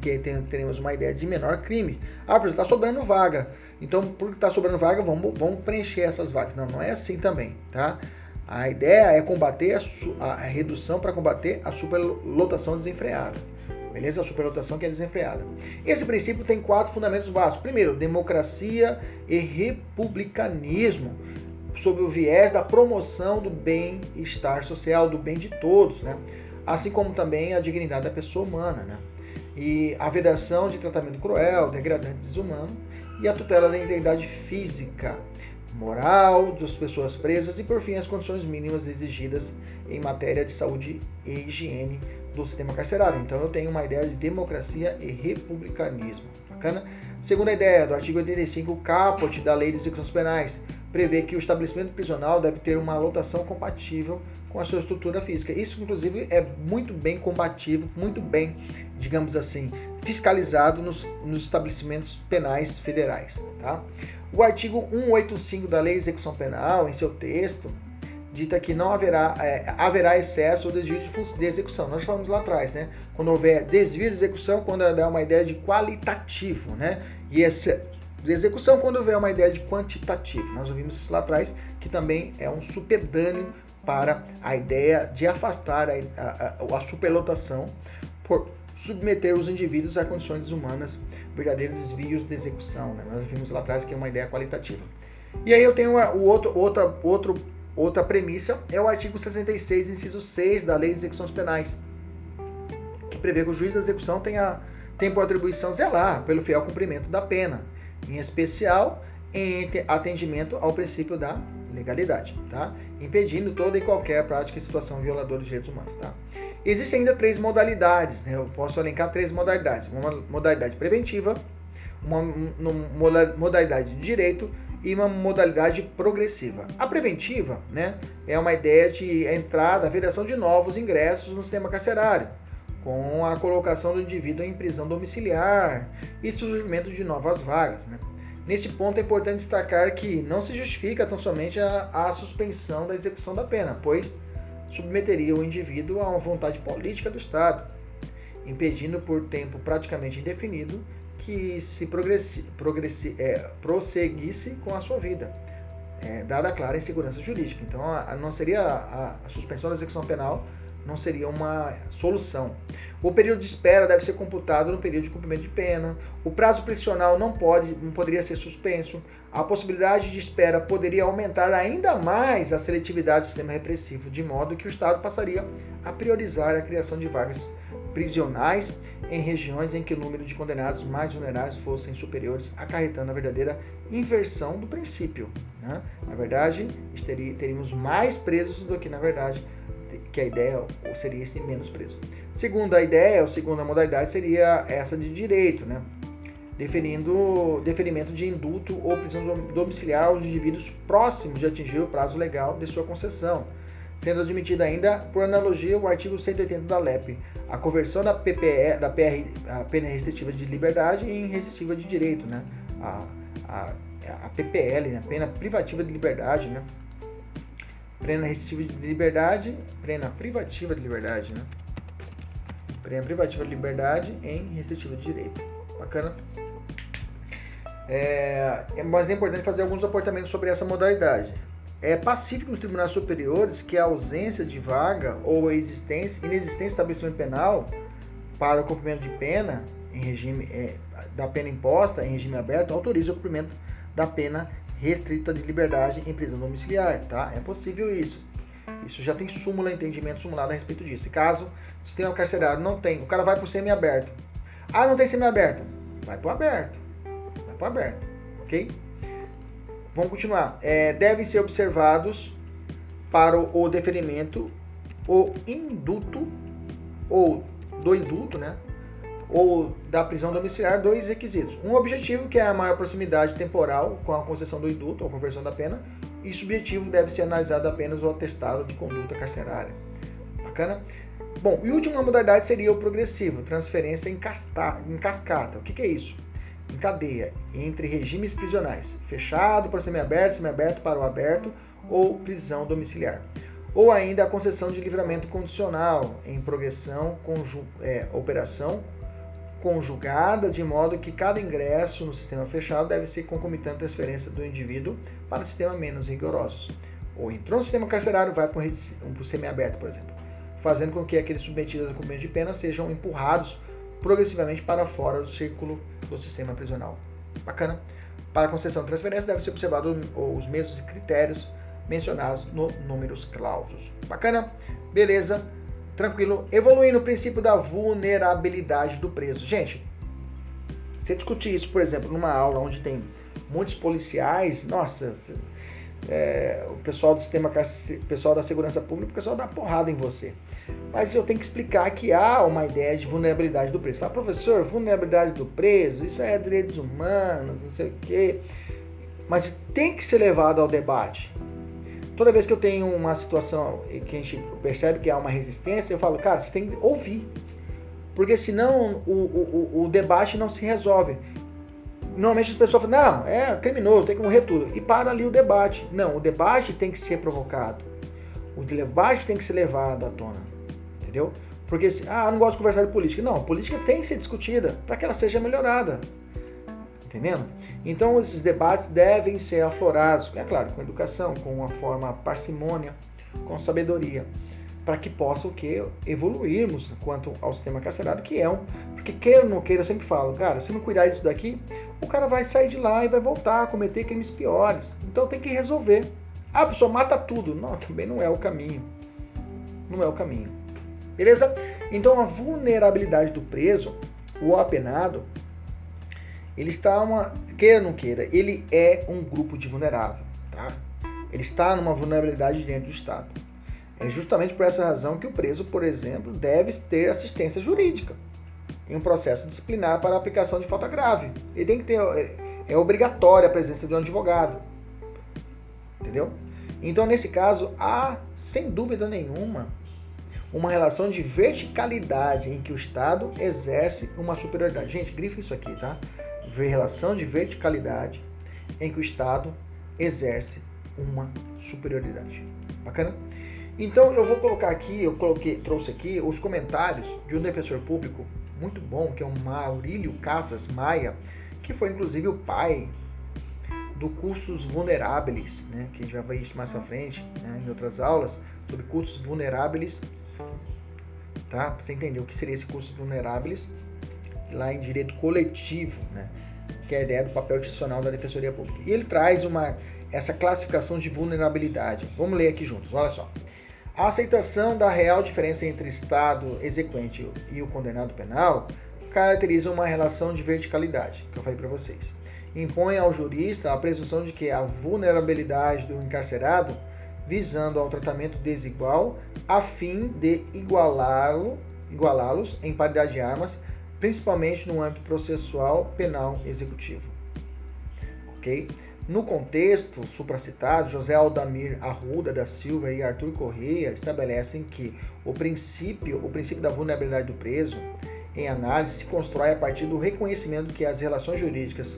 Que teremos uma ideia de menor crime. Ah, por está sobrando vaga. Então, por está sobrando vaga, vamos, vamos preencher essas vagas. Não, não é assim também, tá? A ideia é combater a, a redução para combater a superlotação desenfreada. Beleza? A superlotação que é desenfreada. Esse princípio tem quatro fundamentos básicos. Primeiro, democracia e republicanismo, sob o viés da promoção do bem-estar social, do bem de todos, né? Assim como também a dignidade da pessoa humana, né? E a vedação de tratamento cruel, degradante, desumano e a tutela da integridade física, moral das pessoas presas e, por fim, as condições mínimas exigidas em matéria de saúde e higiene do sistema carcerário. Então eu tenho uma ideia de democracia e republicanismo. Bacana? Segunda ideia do artigo 85 caput da Lei de Execuções Penais. prevê que o estabelecimento prisional deve ter uma lotação compatível com a sua estrutura física. Isso, inclusive, é muito bem combativo, muito bem, digamos assim, fiscalizado nos, nos estabelecimentos penais federais. Tá? O artigo 185 da Lei de Execução Penal, em seu texto, dita que não haverá, é, haverá excesso ou desvio de, execução. Nós falamos lá atrás, né? Quando houver desvio de execução, quando dá uma ideia de qualitativo, né? E esse, de execução quando houver uma ideia de quantitativo. Nós ouvimos isso lá atrás, que também é um supedâneo para a ideia de afastar a, a, a, a superlotação por submeter os indivíduos a condições humanas, verdadeiros desvios de execução. Né? Nós vimos lá atrás que é uma ideia qualitativa. E aí eu tenho o outro, outra, outro Outra premissa é o artigo 66, inciso 6 da Lei de Execuções Penais, que prevê que o juiz da execução tenha, tem por atribuição zelar pelo fiel cumprimento da pena, em especial em atendimento ao princípio da legalidade, tá? impedindo toda e qualquer prática e situação violadora dos direitos humanos. Tá? Existem ainda três modalidades, né? eu posso elencar três modalidades: uma modalidade preventiva, uma modalidade de direito e uma modalidade progressiva. A preventiva né, é uma ideia de entrada, vedação de novos ingressos no sistema carcerário, com a colocação do indivíduo em prisão domiciliar e surgimento de novas vagas. Né? Neste ponto é importante destacar que não se justifica tão somente a, a suspensão da execução da pena, pois submeteria o indivíduo a uma vontade política do Estado, impedindo por tempo praticamente indefinido que se progressi, progressi, é, prosseguisse com a sua vida, é, dada a clara insegurança jurídica. Então, a, a não seria a, a, suspensão da execução penal não seria uma solução. O período de espera deve ser computado no período de cumprimento de pena. O prazo prisional não pode, não poderia ser suspenso. A possibilidade de espera poderia aumentar ainda mais a seletividade do sistema repressivo, de modo que o Estado passaria a priorizar a criação de vagas prisionais em regiões em que o número de condenados mais vulneráveis fossem superiores, acarretando a verdadeira inversão do princípio. Né? Na verdade, teríamos mais presos do que, na verdade, que a ideia seria esse menos preso. Segunda ideia, ou segunda modalidade, seria essa de direito, né? deferindo deferimento de indulto ou prisão domiciliar aos indivíduos próximos de atingir o prazo legal de sua concessão sendo admitida ainda, por analogia, o artigo 180 da LEP, a conversão da PPE, da PR, pena restritiva de liberdade em restritiva de direito, né? A, a, a PPL, né? Pena privativa de liberdade, né? Pena restritiva de liberdade, pena privativa de liberdade, né? Pena privativa de liberdade em restritiva de direito. Bacana? É, mas é importante fazer alguns aportamentos sobre essa modalidade é pacífico nos tribunais superiores que a ausência de vaga ou a existência, inexistência de estabelecimento penal para o cumprimento de pena em regime é, da pena imposta em regime aberto autoriza o cumprimento da pena restrita de liberdade em prisão domiciliar, tá? É possível isso. Isso já tem súmula, entendimento sumulado a respeito disso. Caso o sistema carcerário não tem, o cara vai para o semi-aberto. Ah, não tem semi-aberto. Vai para o aberto. Vai para o aberto, ok? Vamos continuar. É, devem ser observados para o, deferimento o induto ou do indulto, né? Ou da prisão domiciliar, dois requisitos. Um objetivo, que é a maior proximidade temporal com a concessão do indulto ou conversão da pena, e subjetivo deve ser analisado apenas o atestado de conduta carcerária. Bacana? Bom, e última modalidade seria o progressivo, transferência em cascata. O que, que é isso? Em cadeia entre regimes prisionais, fechado para semiaberto, semiaberto para o aberto ou prisão domiciliar. Ou ainda a concessão de livramento condicional em progressão, conju é, operação conjugada, de modo que cada ingresso no sistema fechado deve ser concomitante à transferência do indivíduo para sistemas menos rigorosos. Ou entrou no sistema carcerário, vai para o semiaberto, por exemplo, fazendo com que aqueles submetidos a cumprimento de pena sejam empurrados progressivamente para fora do círculo do sistema prisional. Bacana? Para concessão de transferência, deve ser observado os mesmos critérios mencionados no números clausos. Bacana? Beleza? Tranquilo? Evoluindo o princípio da vulnerabilidade do preso. Gente, você discutir isso, por exemplo, numa aula onde tem muitos policiais, nossa, é, o pessoal do sistema, pessoal da segurança pública, o pessoal dá porrada em você. Mas eu tenho que explicar que há uma ideia de vulnerabilidade do preso. Fala, professor, vulnerabilidade do preso, isso é direitos humanos, não sei o quê. mas tem que ser levado ao debate. Toda vez que eu tenho uma situação que a gente percebe que há uma resistência, eu falo, cara, você tem que ouvir. Porque senão o, o, o debate não se resolve. Normalmente as pessoas falam, não, é criminoso, tem que morrer tudo. E para ali o debate. Não, o debate tem que ser provocado. O debate tem que ser levado à tona. Entendeu? Porque, ah, não gosto de conversar de política. Não, política tem que ser discutida para que ela seja melhorada. Entendendo? Então, esses debates devem ser aflorados, é claro, com educação, com uma forma parcimônia, com sabedoria, para que possa o que evoluirmos quanto ao sistema carcerário, que é um, porque queira ou não queira, eu sempre falo, cara, se não cuidar disso daqui, o cara vai sair de lá e vai voltar a cometer crimes piores. Então tem que resolver. Ah, a pessoa mata tudo. Não, também não é o caminho. Não é o caminho. Beleza? Então a vulnerabilidade do preso, o apenado, ele está uma queira ou não queira, ele é um grupo de vulnerável, tá? Ele está numa vulnerabilidade dentro do Estado. É justamente por essa razão que o preso, por exemplo, deve ter assistência jurídica em um processo disciplinar para aplicação de falta grave. Ele tem que ter é, é obrigatória a presença de um advogado. Entendeu? Então, nesse caso, há, sem dúvida nenhuma, uma relação de verticalidade em que o Estado exerce uma superioridade. Gente, grifa isso aqui, tá? relação de verticalidade em que o Estado exerce uma superioridade. Bacana? Então eu vou colocar aqui, eu coloquei, trouxe aqui os comentários de um defensor público muito bom, que é o Maurílio Casas Maia, que foi inclusive o pai do cursos vulneráveis, né, que a gente vai ver isso mais para frente, né, em outras aulas, sobre cursos vulneráveis, tá? Pra você entender o que seria esse curso vulneráveis lá em direito coletivo, né? que é a ideia do papel institucional da Defensoria Pública. E ele traz uma, essa classificação de vulnerabilidade. Vamos ler aqui juntos, olha só. A aceitação da real diferença entre Estado exequente e o condenado penal caracteriza uma relação de verticalidade, que eu falei para vocês. Impõe ao jurista a presunção de que a vulnerabilidade do encarcerado visando ao tratamento desigual a fim de igualá-lo, igualá-los em paridade de armas principalmente no âmbito processual penal executivo. Ok? No contexto supracitado, José Aldamir Arruda da Silva e Arthur Correia estabelecem que o princípio, o princípio da vulnerabilidade do preso, em análise, se constrói a partir do reconhecimento que as relações jurídicas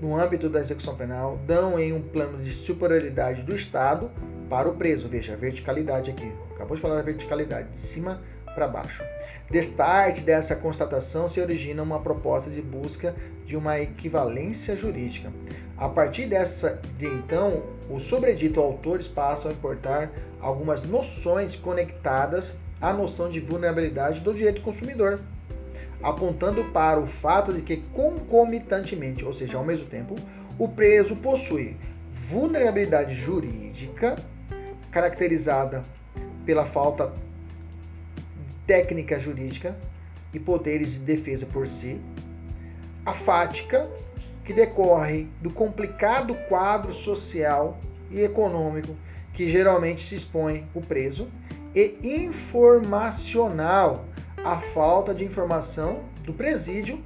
no âmbito da execução penal dão em um plano de superioridade do Estado para o preso. Veja, a verticalidade aqui. Acabou de falar da verticalidade, de cima para baixo. Destarte dessa constatação se origina uma proposta de busca de uma equivalência jurídica. A partir dessa de então, os sobredito autores passam a importar algumas noções conectadas à noção de vulnerabilidade do direito consumidor, apontando para o fato de que concomitantemente, ou seja, ao mesmo tempo, o preso possui vulnerabilidade jurídica caracterizada pela falta técnica jurídica e poderes de defesa por si, a fática, que decorre do complicado quadro social e econômico que geralmente se expõe o preso, e informacional, a falta de informação do presídio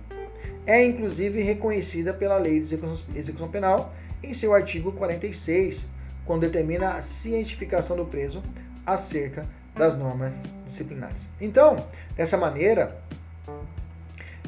é inclusive reconhecida pela Lei de Execução Penal em seu artigo 46, quando determina a cientificação do preso acerca das normas disciplinares. Então, dessa maneira,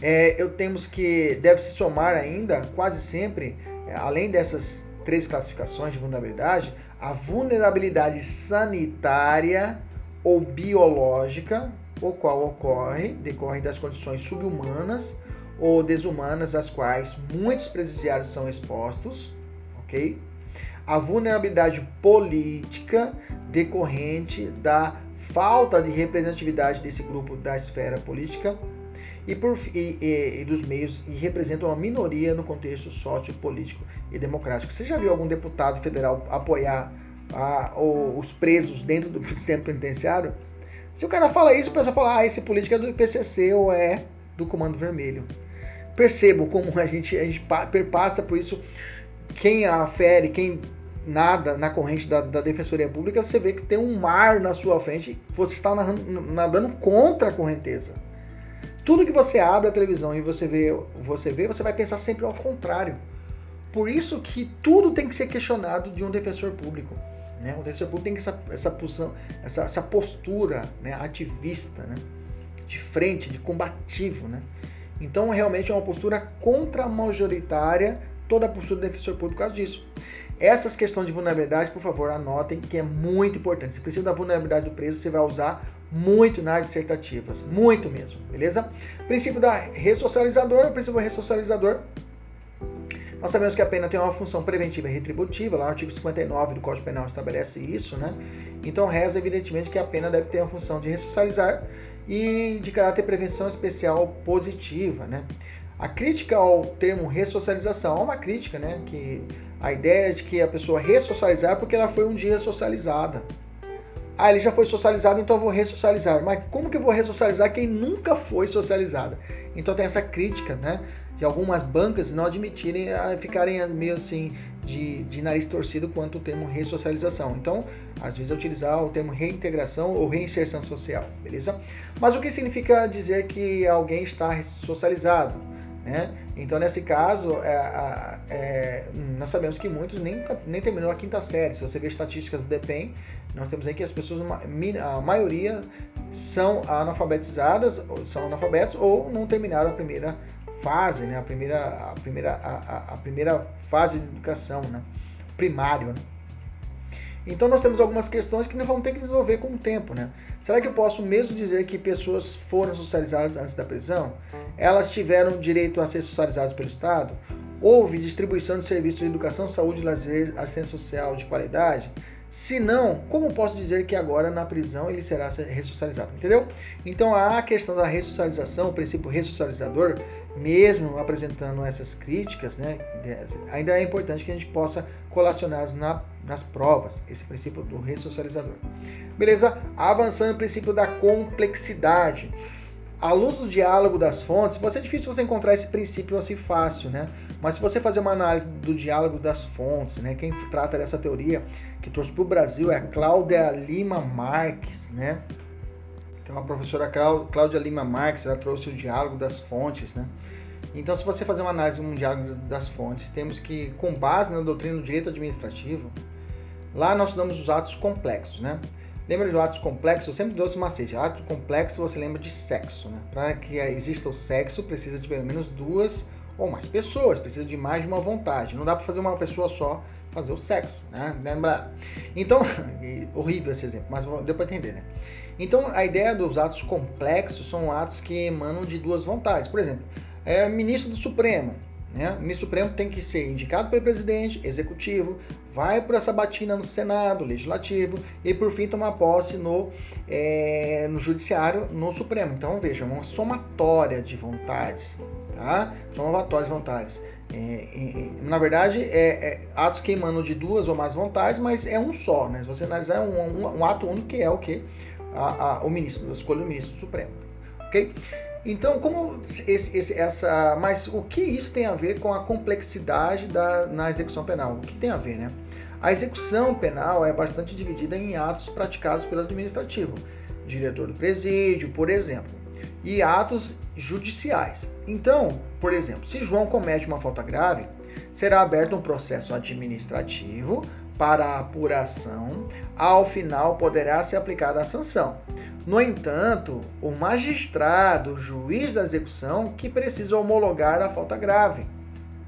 é, eu temos que deve se somar ainda quase sempre, além dessas três classificações de vulnerabilidade, a vulnerabilidade sanitária ou biológica, o qual ocorre decorre das condições subhumanas ou desumanas às quais muitos presidiários são expostos, ok? A vulnerabilidade política decorrente da falta de representatividade desse grupo da esfera política e, por, e, e, e, dos meios e representam uma minoria no contexto sociopolítico e democrático. Você já viu algum deputado federal apoiar a, o, os presos dentro do (laughs) sistema penitenciário? Se o cara fala isso, o pessoal fala, ah, esse político é do IPCC ou é do Comando Vermelho. Percebo como a gente, a gente perpassa por isso. Quem afere, quem nada na corrente da, da, Defensoria Pública, você vê que tem um mar na sua frente, você está nadando contra a correnteza. Tudo que você abre a televisão e você vê, você vê, você vai pensar sempre ao contrário. por isso que tudo tem que ser questionado de um defensor público. Né? O defensor público tem essa, essa, posição, essa, essa postura né? ativista, né? de frente, de combativo. Né? Então, realmente é uma postura contra-majoritária toda a postura do defensor público por causa disso. Essas questões de vulnerabilidade, por favor, anotem que é muito importante. Esse princípio da vulnerabilidade do preso você vai usar muito nas dissertativas, muito mesmo, beleza? Princípio da ressocializador, o princípio ressocializador, nós sabemos que a pena tem uma função preventiva e retributiva, lá no artigo 59 do Código Penal estabelece isso, né? Então reza evidentemente que a pena deve ter a função de ressocializar e de caráter prevenção especial positiva, né? A crítica ao termo ressocialização é uma crítica, né? Que a ideia de que a pessoa ressocializar porque ela foi um dia socializada. Ah, ele já foi socializado, então eu vou ressocializar. Mas como que eu vou ressocializar quem nunca foi socializada? Então tem essa crítica, né? De algumas bancas não admitirem, ah, ficarem meio assim de, de nariz torcido quanto o termo ressocialização. Então, às vezes, é utilizar o termo reintegração ou reinserção social, beleza? Mas o que significa dizer que alguém está socializado? Né? Então, nesse caso, é, é, nós sabemos que muitos nem, nem terminou a quinta série. Se você ver estatísticas do DEPEN, nós temos aí que as pessoas, a maioria, são analfabetizadas, são analfabetos ou não terminaram a primeira fase, né? a, primeira, a, primeira, a, a primeira fase de educação, né? primário. Né? Então, nós temos algumas questões que nós vamos ter que desenvolver com o tempo. Né? Será que eu posso mesmo dizer que pessoas foram socializadas antes da prisão? Elas tiveram direito a ser socializadas pelo Estado? Houve distribuição de serviços de educação, saúde, lazer, assistência social de qualidade? Se não, como posso dizer que agora na prisão ele será ressocializado? Entendeu? Então a questão da ressocialização, o princípio ressocializador, mesmo apresentando essas críticas, né, ainda é importante que a gente possa colacionar na, nas provas esse princípio do ressocializador. Beleza? Avançando o princípio da complexidade. À luz do diálogo das fontes, vai ser difícil você encontrar esse princípio assim fácil, né? Mas se você fazer uma análise do diálogo das fontes, né? Quem trata dessa teoria que trouxe para o Brasil é a Cláudia Lima Marques, né? Então a professora Cláudia Lima Marques, ela trouxe o diálogo das fontes, né? Então, se você fazer uma análise diálogo das fontes, temos que, com base na doutrina do direito administrativo, lá nós damos os atos complexos, né? Lembra de atos complexos? Eu sempre dou esse macete. Ato complexo você lembra de sexo, né? Para que exista o sexo, precisa de pelo menos duas ou mais pessoas, precisa de mais de uma vontade. Não dá para fazer uma pessoa só fazer o sexo, né? Lembra? Então, (laughs) horrível esse exemplo, mas deu para entender, né? Então, a ideia dos atos complexos são atos que emanam de duas vontades. Por exemplo, é ministro do Supremo, né? O ministro Supremo tem que ser indicado pelo presidente, executivo, vai para essa batina no Senado, legislativo e por fim tomar posse no, é, no judiciário, no Supremo. Então veja, uma somatória de vontades, tá? Somatória de vontades. É, é, na verdade, é, é, atos que emanam de duas ou mais vontades, mas é um só, né? Se você analisar, é um, um, um ato único que é o que? A, a, o ministro, a escolha do ministro Supremo, ok? Então, como esse, esse, essa, mas o que isso tem a ver com a complexidade da, na execução penal? O que tem a ver, né? A execução penal é bastante dividida em atos praticados pelo administrativo, diretor do presídio, por exemplo, e atos judiciais. Então, por exemplo, se João comete uma falta grave, será aberto um processo administrativo para a apuração, ao final poderá ser aplicada a sanção. No entanto, o magistrado, o juiz da execução, que precisa homologar a falta grave.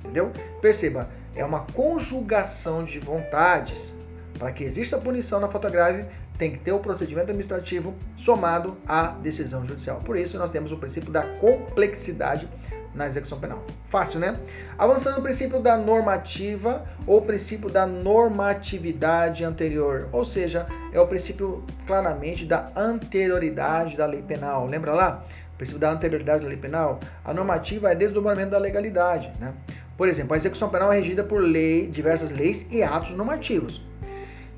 Entendeu? Perceba, é uma conjugação de vontades. Para que exista punição na falta grave, tem que ter o procedimento administrativo somado à decisão judicial. Por isso, nós temos o princípio da complexidade na execução penal. Fácil, né? Avançando no princípio da normativa ou princípio da normatividade anterior, ou seja, é o princípio claramente da anterioridade da lei penal. Lembra lá? O princípio da anterioridade da lei penal. A normativa é desdobramento da legalidade, né? Por exemplo, a execução penal é regida por lei, diversas leis e atos normativos.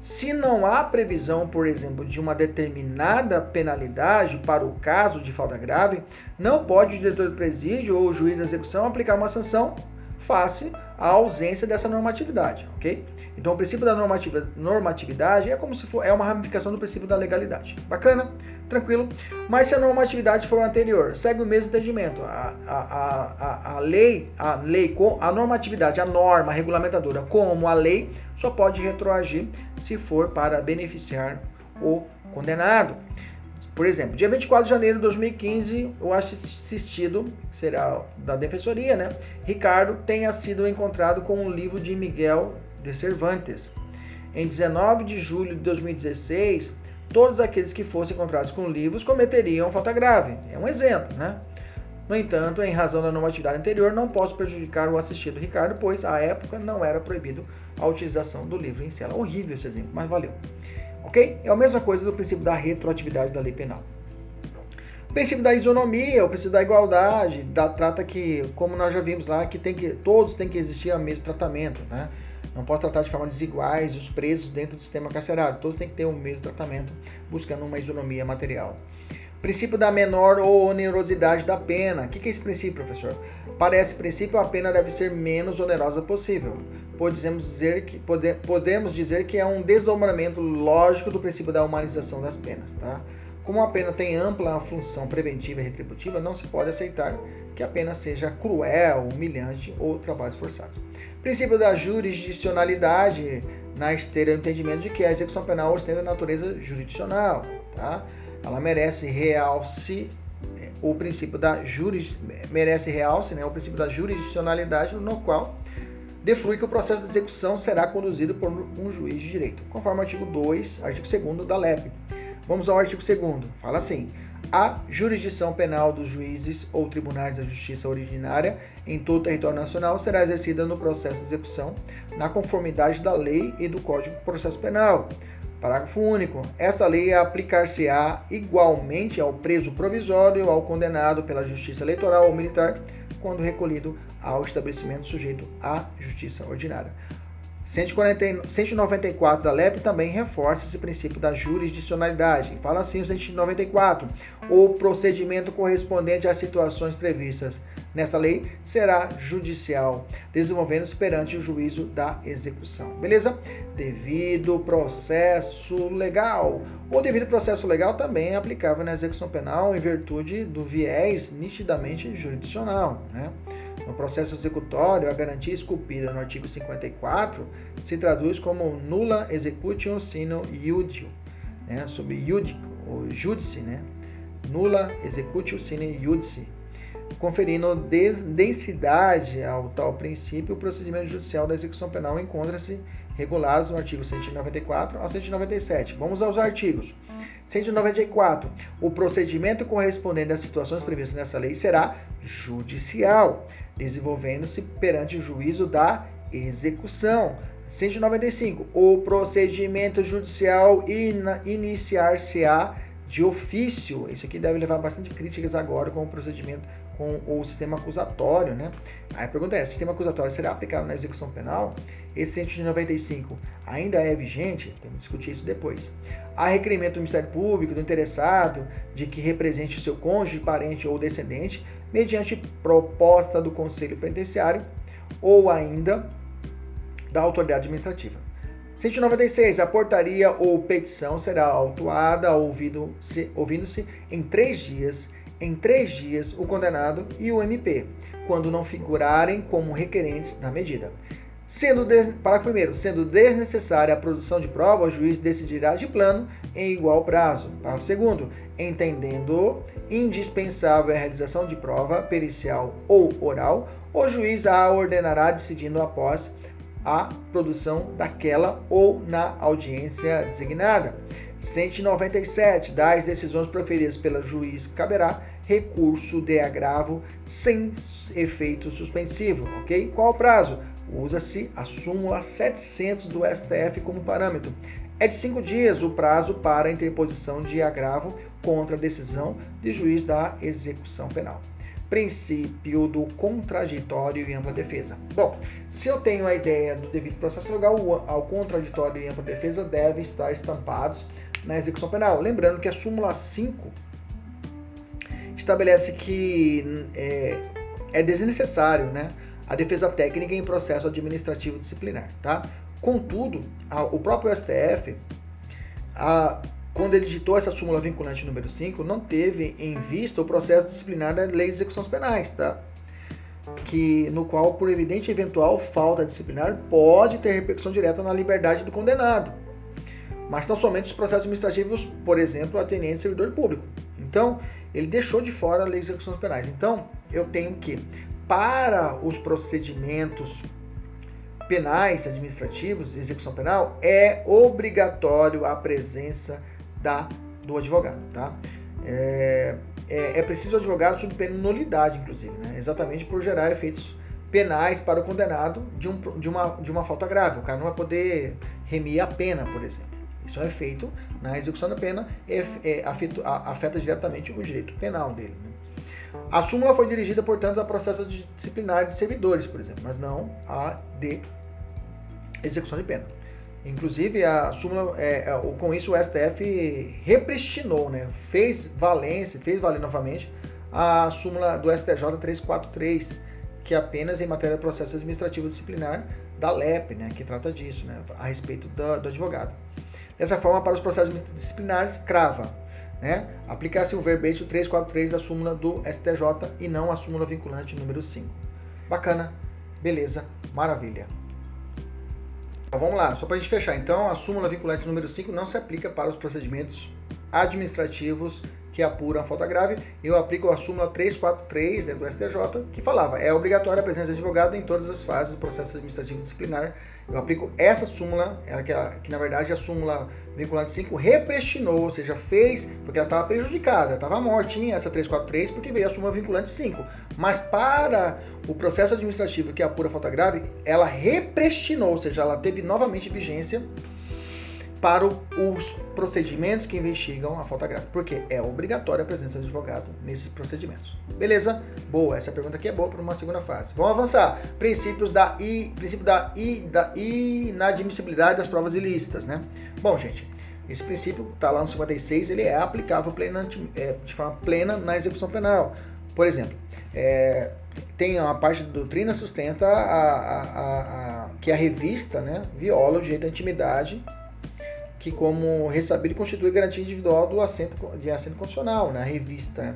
Se não há previsão, por exemplo, de uma determinada penalidade para o caso de falta grave, não pode o diretor do presídio ou o juiz da execução aplicar uma sanção face à ausência dessa normatividade, ok? Então, o princípio da normatividade é como se for é uma ramificação do princípio da legalidade. Bacana? Tranquilo? Mas se a normatividade for anterior, segue o mesmo entendimento. A, a, a, a lei, a lei, a normatividade, a norma regulamentadora, como a lei, só pode retroagir se for para beneficiar o condenado. Por exemplo, dia 24 de janeiro de 2015, o assistido, será da defensoria, né? Ricardo tenha sido encontrado com um livro de Miguel de Cervantes. Em 19 de julho de 2016, todos aqueles que fossem encontrados com livros cometeriam falta grave. É um exemplo, né? No entanto, em razão da normatividade anterior, não posso prejudicar o assistido Ricardo, pois à época não era proibido a utilização do livro em cela. Horrível esse exemplo, mas valeu. Ok? É a mesma coisa do princípio da retroatividade da lei penal. O princípio da isonomia, o princípio da igualdade, da trata que, como nós já vimos lá, que tem que todos têm que existir o mesmo tratamento, né? Não pode tratar de forma desiguais os presos dentro do sistema carcerário. Todos têm que ter o mesmo tratamento, buscando uma isonomia material. Princípio da menor onerosidade da pena. O que é esse princípio, professor? Para esse princípio, a pena deve ser menos onerosa possível. Podemos dizer que, pode, podemos dizer que é um desdobramento lógico do princípio da humanização das penas. Tá? Como a pena tem ampla função preventiva e retributiva, não se pode aceitar que a pena seja cruel, humilhante ou trabalhos forçados. Princípio da jurisdicionalidade, na esteira do entendimento de que a execução penal ostenta natureza jurisdicional. Tá? ela merece realce é, o princípio da juris, merece realce, né, o princípio da jurisdicionalidade, no qual deflui que o processo de execução será conduzido por um juiz de direito, conforme o artigo 2, artigo 2 da LEP. Vamos ao artigo 2 fala assim: a jurisdição penal dos juízes ou tribunais da justiça originária em todo o território nacional será exercida no processo de execução na conformidade da lei e do Código de Processo Penal Parágrafo único. Esta lei aplicar-se-á igualmente ao preso provisório ou ao condenado pela justiça eleitoral ou militar, quando recolhido ao estabelecimento sujeito à justiça ordinária. 140, 194 da LEP também reforça esse princípio da jurisdicionalidade. Fala assim o 194. O procedimento correspondente às situações previstas nessa lei será judicial, desenvolvendo-se perante o juízo da execução. Beleza? Devido processo legal. O devido processo legal também é aplicável na execução penal em virtude do viés nitidamente jurisdicional, né? No processo executório, a garantia esculpida no artigo 54 se traduz como nula executio sino iudio, né? sob iudico, ou judice, né? Nula executio sine iudice, conferindo densidade ao tal princípio, o procedimento judicial da execução penal encontra-se regulados no artigo 194 ao 197. Vamos aos artigos. 194. O procedimento correspondente às situações previstas nessa lei será judicial, desenvolvendo-se perante o juízo da execução. 195. O procedimento judicial in iniciar-se-á de ofício. Isso aqui deve levar bastante críticas agora com o procedimento com o sistema acusatório, né? Aí a pergunta é: sistema acusatório será aplicado na execução penal? Esse 195 ainda é vigente? Temos que discutir isso depois. Há requerimento do Ministério Público, do interessado, de que represente o seu cônjuge, parente ou descendente, mediante proposta do Conselho Penitenciário ou ainda da autoridade administrativa. 196. A portaria ou petição será autuada ouvindo-se ouvindo em três dias em três dias o condenado e o MP, quando não figurarem como requerentes da medida. Sendo des... Parágrafo primeiro, sendo desnecessária a produção de prova, o juiz decidirá de plano em igual prazo. Parágrafo segundo, entendendo indispensável a realização de prova pericial ou oral, o juiz a ordenará decidindo após a produção daquela ou na audiência designada. 197. Das decisões proferidas pelo juiz caberá recurso de agravo sem efeito suspensivo, ok? Qual o prazo? Usa-se a súmula 700 do STF como parâmetro. É de cinco dias o prazo para a interposição de agravo contra a decisão de juiz da execução penal. Princípio do contraditório e ampla defesa. Bom, se eu tenho a ideia do devido processo legal, o contraditório e ampla defesa devem estar estampados na execução penal. Lembrando que a súmula 5 estabelece que é, é desnecessário né, a defesa técnica em processo administrativo disciplinar. Tá? Contudo, a, o próprio STF a, quando ele ditou essa súmula vinculante número 5, não teve em vista o processo disciplinar da Lei de Execuções Penais, tá? Que, no qual, por evidente eventual falta disciplinar, pode ter repercussão direta na liberdade do condenado. Mas não somente os processos administrativos, por exemplo, atendentes de servidor público. Então, ele deixou de fora a Lei de Execuções Penais. Então, eu tenho que, para os procedimentos penais, administrativos, execução penal, é obrigatório a presença da, do advogado, tá? É, é, é preciso o advogado sob pena de nulidade, inclusive, né? exatamente por gerar efeitos penais para o condenado de, um, de, uma, de uma falta grave. O cara não vai poder remir a pena, por exemplo. Isso é feito na execução da pena, é, é, afeta, afeta, diretamente o direito penal dele. Né? A súmula foi dirigida, portanto, a processos disciplinares de servidores, por exemplo, mas não a de execução de pena. Inclusive, a súmula, é, é com isso o STF repristinou, né? fez valência, fez valer novamente a súmula do STJ 343, que é apenas em matéria de processo administrativo disciplinar da LEP, né? que trata disso, né? a respeito do, do advogado. Dessa forma, para os processos disciplinares, crava. Né? Aplicar-se o verbete 343 da súmula do STJ e não a súmula vinculante número 5. Bacana, beleza, maravilha. Então, vamos lá, só para a gente fechar. Então, a súmula vinculante número 5 não se aplica para os procedimentos administrativos que apuram a falta grave. Eu aplico a súmula 343 dentro do STJ, que falava é obrigatória a presença de advogado em todas as fases do processo administrativo disciplinar. Eu aplico essa súmula, que, que na verdade a súmula vinculante 5 represtinou, ou seja, fez, porque ela estava prejudicada, estava mortinha essa 343, porque veio a súmula vinculante 5. Mas para o processo administrativo que apura a falta grave, ela represtinou, ou seja, ela teve novamente vigência para os procedimentos que investigam a falta grave, porque é obrigatória a presença do advogado nesses procedimentos. Beleza? Boa, essa pergunta aqui é boa para uma segunda fase. Vamos avançar. Princípios da, I, princípio da, I, da inadmissibilidade das provas ilícitas, né? Bom, gente, esse princípio está lá no 56, ele é aplicável plena, é, de forma plena na execução penal. Por exemplo, é, tem uma parte da doutrina sustenta a, a, a, que a revista né, viola o direito da intimidade que como recebido constitui garantia individual do assento de assento constitucional, né? a revista, né?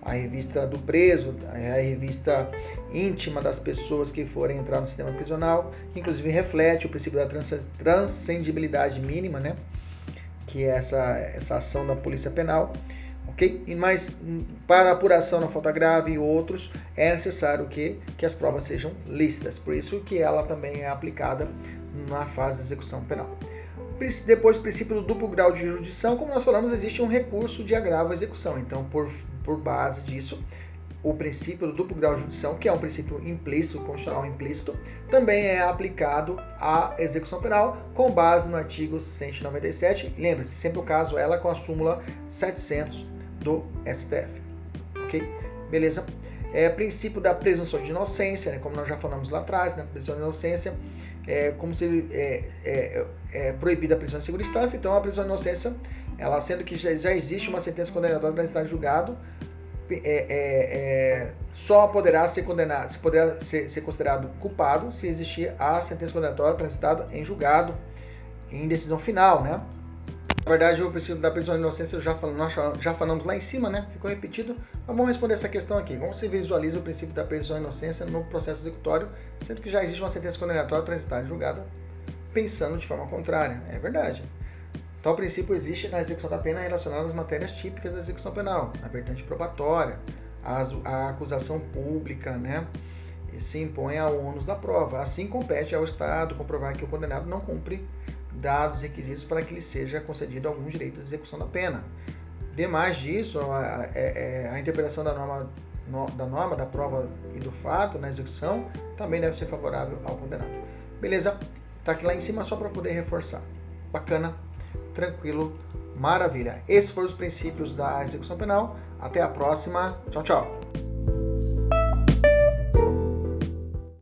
a revista do preso, a revista íntima das pessoas que forem entrar no sistema prisional, que inclusive reflete o princípio da trans transcendibilidade mínima, né? que é essa, essa ação da polícia penal, ok? E mas para apuração na falta grave e outros é necessário que, que as provas sejam lícitas, por isso que ela também é aplicada na fase de execução penal. Depois, o princípio do duplo grau de jurisdição, como nós falamos, existe um recurso de agravo à execução. Então, por, por base disso, o princípio do duplo grau de jurisdição, que é um princípio implícito, constitucional implícito, também é aplicado à execução penal com base no artigo 197. Lembre-se, sempre o caso ela com a súmula 700 do STF. Ok? Beleza? É, princípio da presunção de inocência, né, como nós já falamos lá atrás, né, presunção de inocência, é, como se é, é, é, proibida a prisão em segunda instância, então a prisão de inocência, ela sendo que já, já existe uma sentença condenatória para estar julgado, é, é, é, só poderá ser condenado, se poderá ser, ser, considerado culpado se existir a sentença condenatória transitada em julgado em decisão final, né? Na verdade, o princípio da prisão de inocência já falamos, nós já falamos lá em cima, né? Ficou repetido. Mas vamos responder essa questão aqui. Como se visualiza o princípio da prisão de inocência no processo executório, sendo que já existe uma sentença condenatória transitada em julgada, pensando de forma contrária? É verdade. Tal princípio existe na execução da pena relacionada às matérias típicas da execução penal, a vertente probatória, a, a acusação pública, né? E se impõe ao ônus da prova. Assim compete ao Estado comprovar que o condenado não cumpre dados requisitos para que lhe seja concedido algum direito de execução da pena. Demais disso, a, a, é, é, a interpretação da norma, no, da norma, da prova e do fato na execução também deve ser favorável ao condenado. Beleza? Tá aqui lá em cima só para poder reforçar. Bacana, tranquilo, maravilha. Esses foram os princípios da execução penal. Até a próxima. Tchau, tchau.